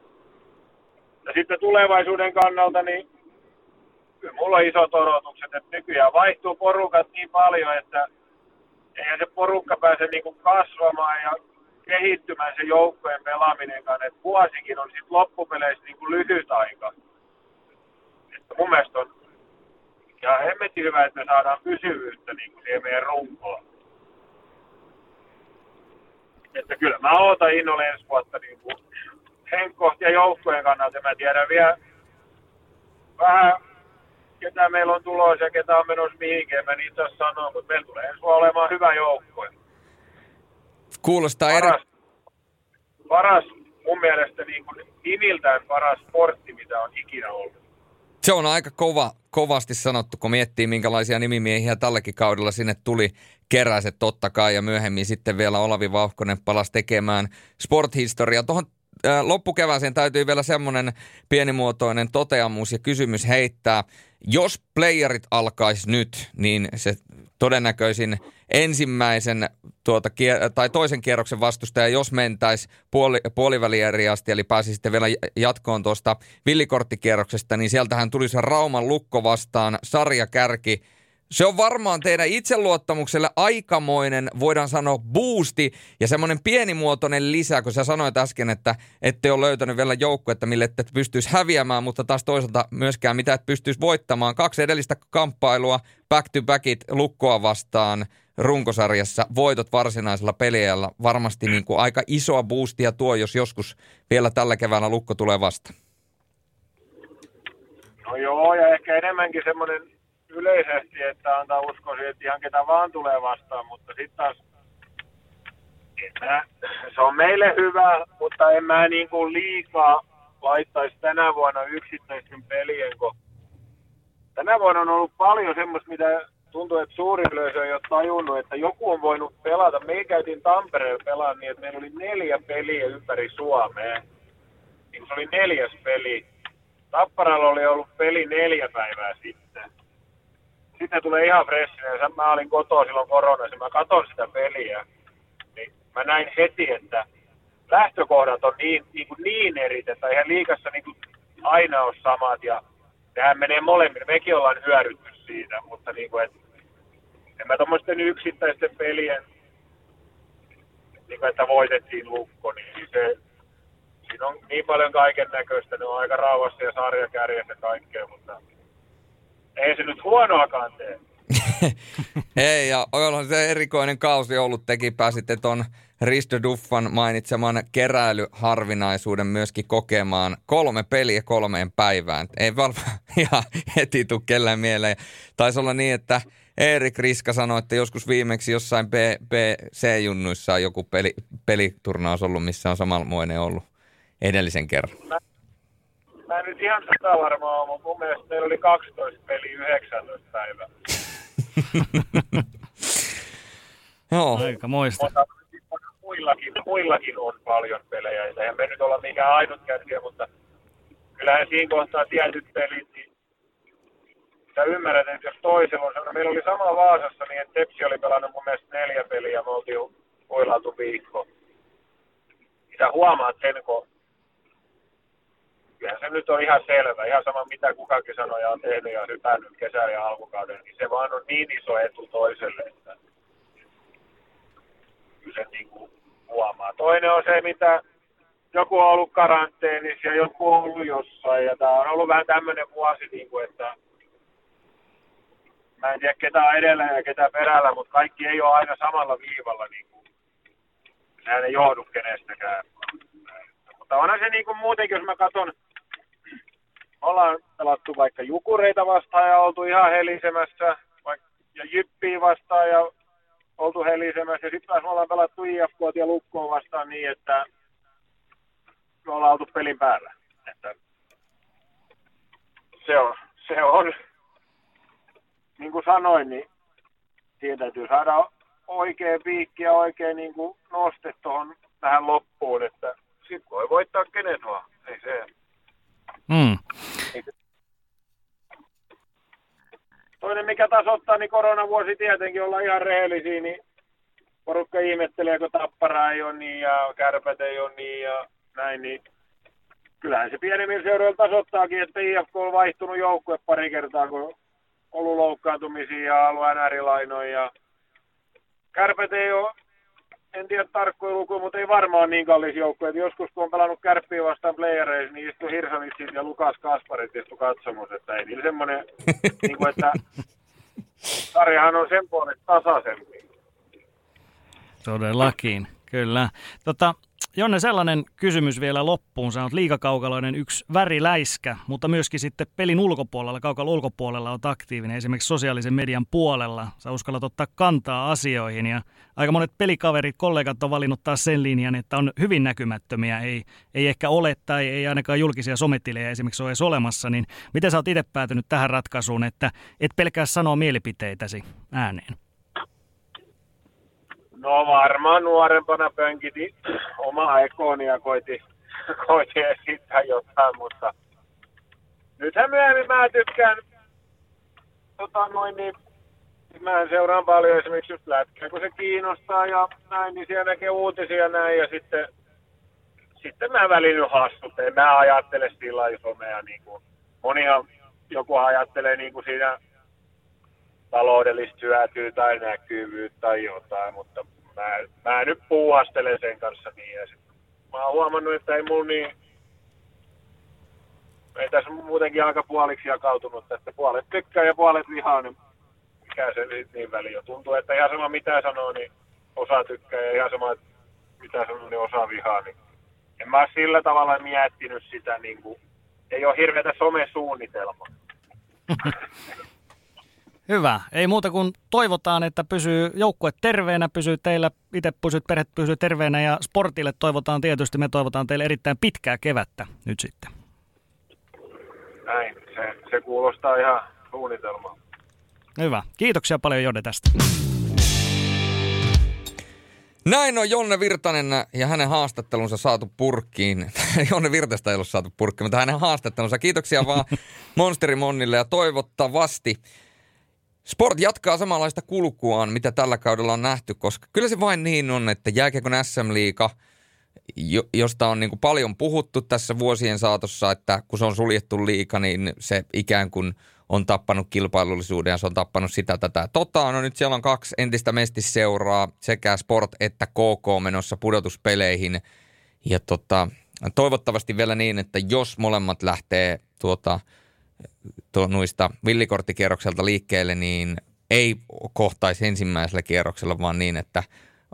Ja sitten tulevaisuuden kannalta, niin kyllä mulla on isot odotukset, että nykyään vaihtuu porukat niin paljon, että eihän se porukka pääse niin kuin kasvamaan ja kehittymään se joukkojen pelaaminenkaan, että vuosikin on sitten loppupeleissä niin kuin lyhyt aika. Että mun mielestä on ihan hemmetin hyvä, että me saadaan pysyvyyttä niin kuin siihen meidän runkoon. Että kyllä mä ootan innolla ensi vuotta niin kuin Henkko ja joukkojen kannalta. Mä tiedän vielä vähän, ketä meillä on tulossa ja ketä on menossa mihinkin. Mä niitä saa sanoa, mutta meillä tulee ensi vuonna olemaan hyvä joukkue. Kuulostaa paras, eri... Paras, mun mielestä niin kuin nimiltään paras sportti, mitä on ikinä ollut. Se on aika kova, kovasti sanottu, kun miettii, minkälaisia nimimiehiä tälläkin kaudella sinne tuli keräiset totta kai, ja myöhemmin sitten vielä Olavi Vauhkonen palasi tekemään sporthistoriaa. Tuohon loppukevääseen täytyy vielä semmoinen pienimuotoinen toteamus ja kysymys heittää. Jos playerit alkaisi nyt, niin se todennäköisin ensimmäisen tuota, tai toisen kierroksen vastustaja, jos mentäisi puoli, puolivälieriä asti, eli pääsi sitten vielä jatkoon tuosta villikorttikierroksesta, niin sieltähän tulisi Rauman lukko vastaan sarjakärki – se on varmaan teidän itseluottamukselle aikamoinen, voidaan sanoa, boosti ja semmoinen pienimuotoinen lisä, kun sä sanoit äsken, että ette ole löytänyt vielä joukkuetta, mille ette pystyisi häviämään, mutta taas toisaalta myöskään mitä et pystyisi voittamaan. Kaksi edellistä kamppailua, back to backit lukkoa vastaan runkosarjassa, voitot varsinaisella peliajalla. Varmasti niin kuin aika isoa boostia tuo, jos joskus vielä tällä keväällä lukko tulee vasta. No joo, ja ehkä enemmänkin semmoinen yleisesti, että antaa uskoa että ihan ketä vaan tulee vastaan, mutta sitten taas mä, se on meille hyvä, mutta en mä niin kuin liikaa laittaisi tänä vuonna yksittäisten pelien, kun tänä vuonna on ollut paljon semmoista, mitä tuntuu, että suuri yleisö ei ole tajunnut, että joku on voinut pelata. Me käytiin Tampereella pelaa niin, että meillä oli neljä peliä ympäri Suomea. Niin se oli neljäs peli. Tapparalla oli ollut peli neljä päivää sitten sitten tulee ihan freshinä. Mä olin kotoa silloin koronassa, mä katson sitä peliä. Niin mä näin heti, että lähtökohdat on niin, niin, kuin niin eri, että ihan liikassa niin kuin aina on samat ja tähän menee molemmin. Mekin ollaan hyödytty siitä, mutta niin kuin, että en mä tuommoisten yksittäisten pelien, niin kuin, että voitettiin lukko, niin se, siinä on niin paljon kaiken näköistä, ne on aika rauhassa ja sarjakärjessä ja kaikkea, mutta ei se nyt huonoakaan tee. Ei, ja on se erikoinen kausi ollut. Teki pääsitte tuon Risto Duffan mainitseman keräilyharvinaisuuden myöskin kokemaan kolme peliä kolmeen päivään. Ei varmaan ihan heti tule kellään mieleen. Taisi olla niin, että Erik Riska sanoi, että joskus viimeksi jossain BC-junnuissa on joku peli, peliturnaus ollut, missä on samanmoinen ollut edellisen kerran. Mä, en nyt ihan sitä varmaan ole, mutta mun mielestä meillä oli 12 peli 19 päivää. Joo. Aika moista. Mutta muillakin, muillakin on paljon pelejä. Eihän me nyt olla mikään ainut kärsiä, mutta kyllähän siinä kohtaa tietyt pelit, niin sä ymmärrät, että jos toisella on sellainen, meillä oli sama Vaasassa, niin että Tepsi oli pelannut mun mielestä neljä peliä, ja me oltiin huilaatu viikko. Sä huomaat sen, kun kyllähän se nyt on ihan selvä, ihan sama mitä kukakin sanoi ja on tehnyt ja hypännyt kesän ja alkukauden, niin se vaan on niin iso etu toiselle, että kyllä se niin kuin huomaa. Toinen on se, mitä joku on ollut karanteenissa ja joku on ollut jossain ja tämä on ollut vähän tämmöinen vuosi, niin kuin, että mä en tiedä ketä on edellä ja ketä perällä, mutta kaikki ei ole aina samalla viivalla, niin kuin, sehän ei johdu kenestäkään. Mutta onhan se niin kuin muutenkin, jos mä katson ollaan pelattu vaikka jukureita vastaan ja oltu ihan helisemässä, ja jyppiä vastaan ja oltu helisemässä. Ja sitten me ollaan pelattu IFK ja Lukkoon vastaan niin, että me ollaan oltu pelin päällä. Että se on, se on, niin kuin sanoin, niin siihen täytyy saada oikein piikki ja oikein niin kuin noste tuohon tähän loppuun, että sitten voi voittaa kenet vaan. Ei se, Mm. Tasoittaa, niin koronavuosi tietenkin, olla ihan rehellisiä, niin porukka ihmettelee, kun tappara ei ole niin ja kärpät ei ole niin ja näin, niin kyllähän se pienemmillä seuroilla tasoittaakin, että IFK on vaihtunut joukkue pari kertaa, kun ollut loukkaantumisia ja ollut NR-lainoja ja Kärpät ei ole, en tiedä tarkkoja lukuja, mutta ei varmaan niin kallis joukko. Et joskus kun on pelannut kärppiä vastaan playereissa, niin istuu Hirsavitsit ja Lukas Kasparit istu katsomassa, että ei niillä semmoinen, niin kuin, että sarjahan on sen puolesta tasaisempi. Todellakin, kyllä. Tota, Jonne, sellainen kysymys vielä loppuun. Sä oot liikakaukaloinen yksi väriläiskä, mutta myöskin sitten pelin ulkopuolella, kaukalla ulkopuolella on aktiivinen, esimerkiksi sosiaalisen median puolella. Sä uskallat ottaa kantaa asioihin ja aika monet pelikaverit, kollegat on valinnut taas sen linjan, että on hyvin näkymättömiä, ei, ei ehkä ole tai ei ainakaan julkisia sometilejä esimerkiksi ole edes olemassa. Niin miten sä oot itse päätynyt tähän ratkaisuun, että et pelkää sanoa mielipiteitäsi ääneen? No varmaan nuorempana pönkiti omaa ekoni ja koiti, koiti esittää jotain, mutta nythän myöhemmin mä tykkään, tota noin, niin mä seuraan paljon esimerkiksi just lätkää, kun se kiinnostaa ja näin, niin siellä näkee uutisia näin ja sitten, sitten mä välin hassut, en mä ajattele sillä somea niin kuin, monia joku ajattelee niin kuin siinä taloudellista hyötyä tai näkyvyyttä tai jotain, mutta mä, mä nyt puuhastelen sen kanssa niin. Ja sit, mä oon huomannut, että ei mun niin, ei tässä muutenkin aika puoliksi jakautunut, että puolet tykkää ja puolet vihaa, niin mikä se sitten niin väliin Tuntuu, että ihan sama mitä sanoo, niin osa tykkää ja ihan sama mitä sanoo, niin osa vihaa. Niin en mä sillä tavalla miettinyt sitä, niin kuin, ei ole hirveätä somesuunnitelmaa. Hyvä. Ei muuta kuin toivotaan, että pysyy joukkue terveenä, pysyy teillä, itse pysyt, perhe pysyy terveenä ja sportille toivotaan tietysti, me toivotaan teille erittäin pitkää kevättä nyt sitten. Näin, se, se kuulostaa ihan suunnitelmaa. Hyvä. Kiitoksia paljon Jode tästä. Näin on Jonne Virtanen ja hänen haastattelunsa saatu purkkiin. Jonne Virtasta ei ollut saatu purkkiin, mutta hänen haastattelunsa. Kiitoksia vaan Monsteri Monnille ja toivottavasti Sport jatkaa samanlaista kulkuaan, mitä tällä kaudella on nähty, koska kyllä se vain niin on, että jääkiekon SM-liiga, josta on niin kuin paljon puhuttu tässä vuosien saatossa, että kun se on suljettu liika, niin se ikään kuin on tappanut kilpailullisuuden ja se on tappanut sitä tätä. Totta no nyt siellä on kaksi entistä mestisseuraa, sekä Sport että KK menossa pudotuspeleihin. Ja tota, toivottavasti vielä niin, että jos molemmat lähtee tuota, noista villikorttikierrokselta liikkeelle, niin ei kohtaisi ensimmäisellä kierroksella, vaan niin, että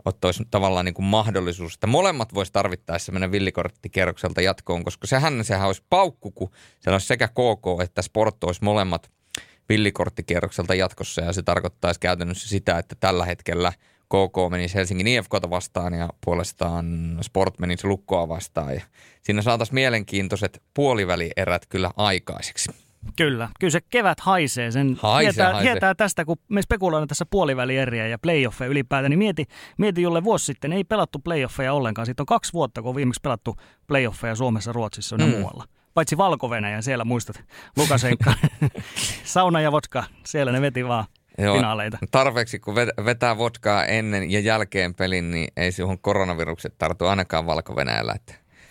ottaisi tavallaan niin kuin mahdollisuus, että molemmat voisi tarvittaessa mennä villikorttikierrokselta jatkoon, koska sehän, sehän olisi paukku, kun siellä olisi sekä KK että Sport olisi molemmat villikorttikierrokselta jatkossa, ja se tarkoittaisi käytännössä sitä, että tällä hetkellä KK menisi Helsingin IFKta vastaan ja puolestaan Sport menisi Lukkoa vastaan. Ja siinä saataisiin mielenkiintoiset puolivälierät kyllä aikaiseksi. Kyllä, kyllä se kevät haisee. Sen haisee, tietää, haisee. tietää tästä, kun me spekuloimme tässä puolivälieriä ja playoffeja ylipäätään, niin mieti, mieti jolle vuosi sitten ei pelattu playoffeja ollenkaan. Siitä on kaksi vuotta, kun on viimeksi pelattu playoffeja Suomessa, Ruotsissa ja mm. muualla. Paitsi valko siellä muistat, Lukasenka, sauna ja vodka, siellä ne veti vaan Joo, finaaleita. Tarpeeksi, kun vetää vodkaa ennen ja jälkeen pelin, niin ei siihen koronavirukset tartu ainakaan valko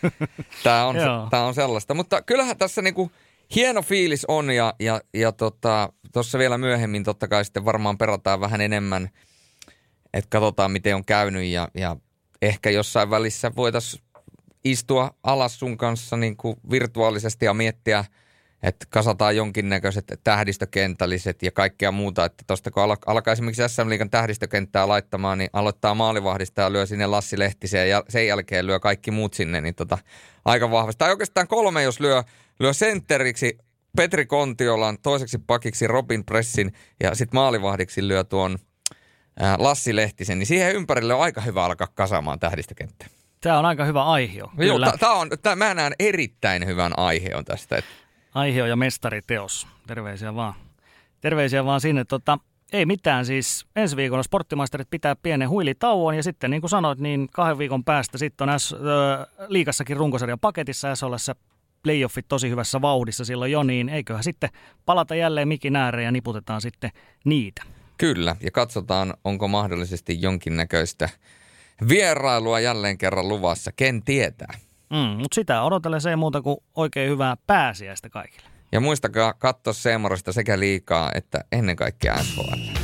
Tämä on, tämä on sellaista. Mutta kyllähän tässä niinku hieno fiilis on ja, ja, ja tuossa tota, vielä myöhemmin totta kai sitten varmaan perataan vähän enemmän, että katsotaan miten on käynyt ja, ja ehkä jossain välissä voitaisiin istua alas sun kanssa niin kuin virtuaalisesti ja miettiä, että kasataan jonkinnäköiset tähdistökentälliset ja kaikkea muuta, että tuosta kun alkaa esimerkiksi SM Liigan tähdistökenttää laittamaan, niin aloittaa maalivahdista ja lyö sinne Lassi Lehtisen ja sen jälkeen lyö kaikki muut sinne, niin tota, aika vahvasti. Tai oikeastaan kolme, jos lyö lyö sentteriksi Petri Kontiolan, toiseksi pakiksi Robin Pressin ja sitten maalivahdiksi lyö tuon Lassi Lehtisen, niin siihen ympärille on aika hyvä alkaa kasaamaan tähdistökenttää. Tämä on aika hyvä aihe. Joo, tämä on, tää, mä näen erittäin hyvän aiheon tästä. Että... Aihe ja mestariteos. Terveisiä vaan. Terveisiä vaan sinne. Tota, ei mitään siis. Ensi sporttimaisterit pitää pienen huilitauon ja sitten niin kuin sanoit, niin kahden viikon päästä sitten on S, äh, liikassakin runkosarjan paketissa SOLessa playoffit tosi hyvässä vauhdissa silloin jo, niin eiköhän sitten palata jälleen mikin ääreen ja niputetaan sitten niitä. Kyllä, ja katsotaan, onko mahdollisesti jonkinnäköistä vierailua jälleen kerran luvassa. Ken tietää? Mm, mutta sitä odotellen se muuta kuin oikein hyvää pääsiäistä kaikille. Ja muistakaa katsoa Seemorosta sekä liikaa että ennen kaikkea SHL.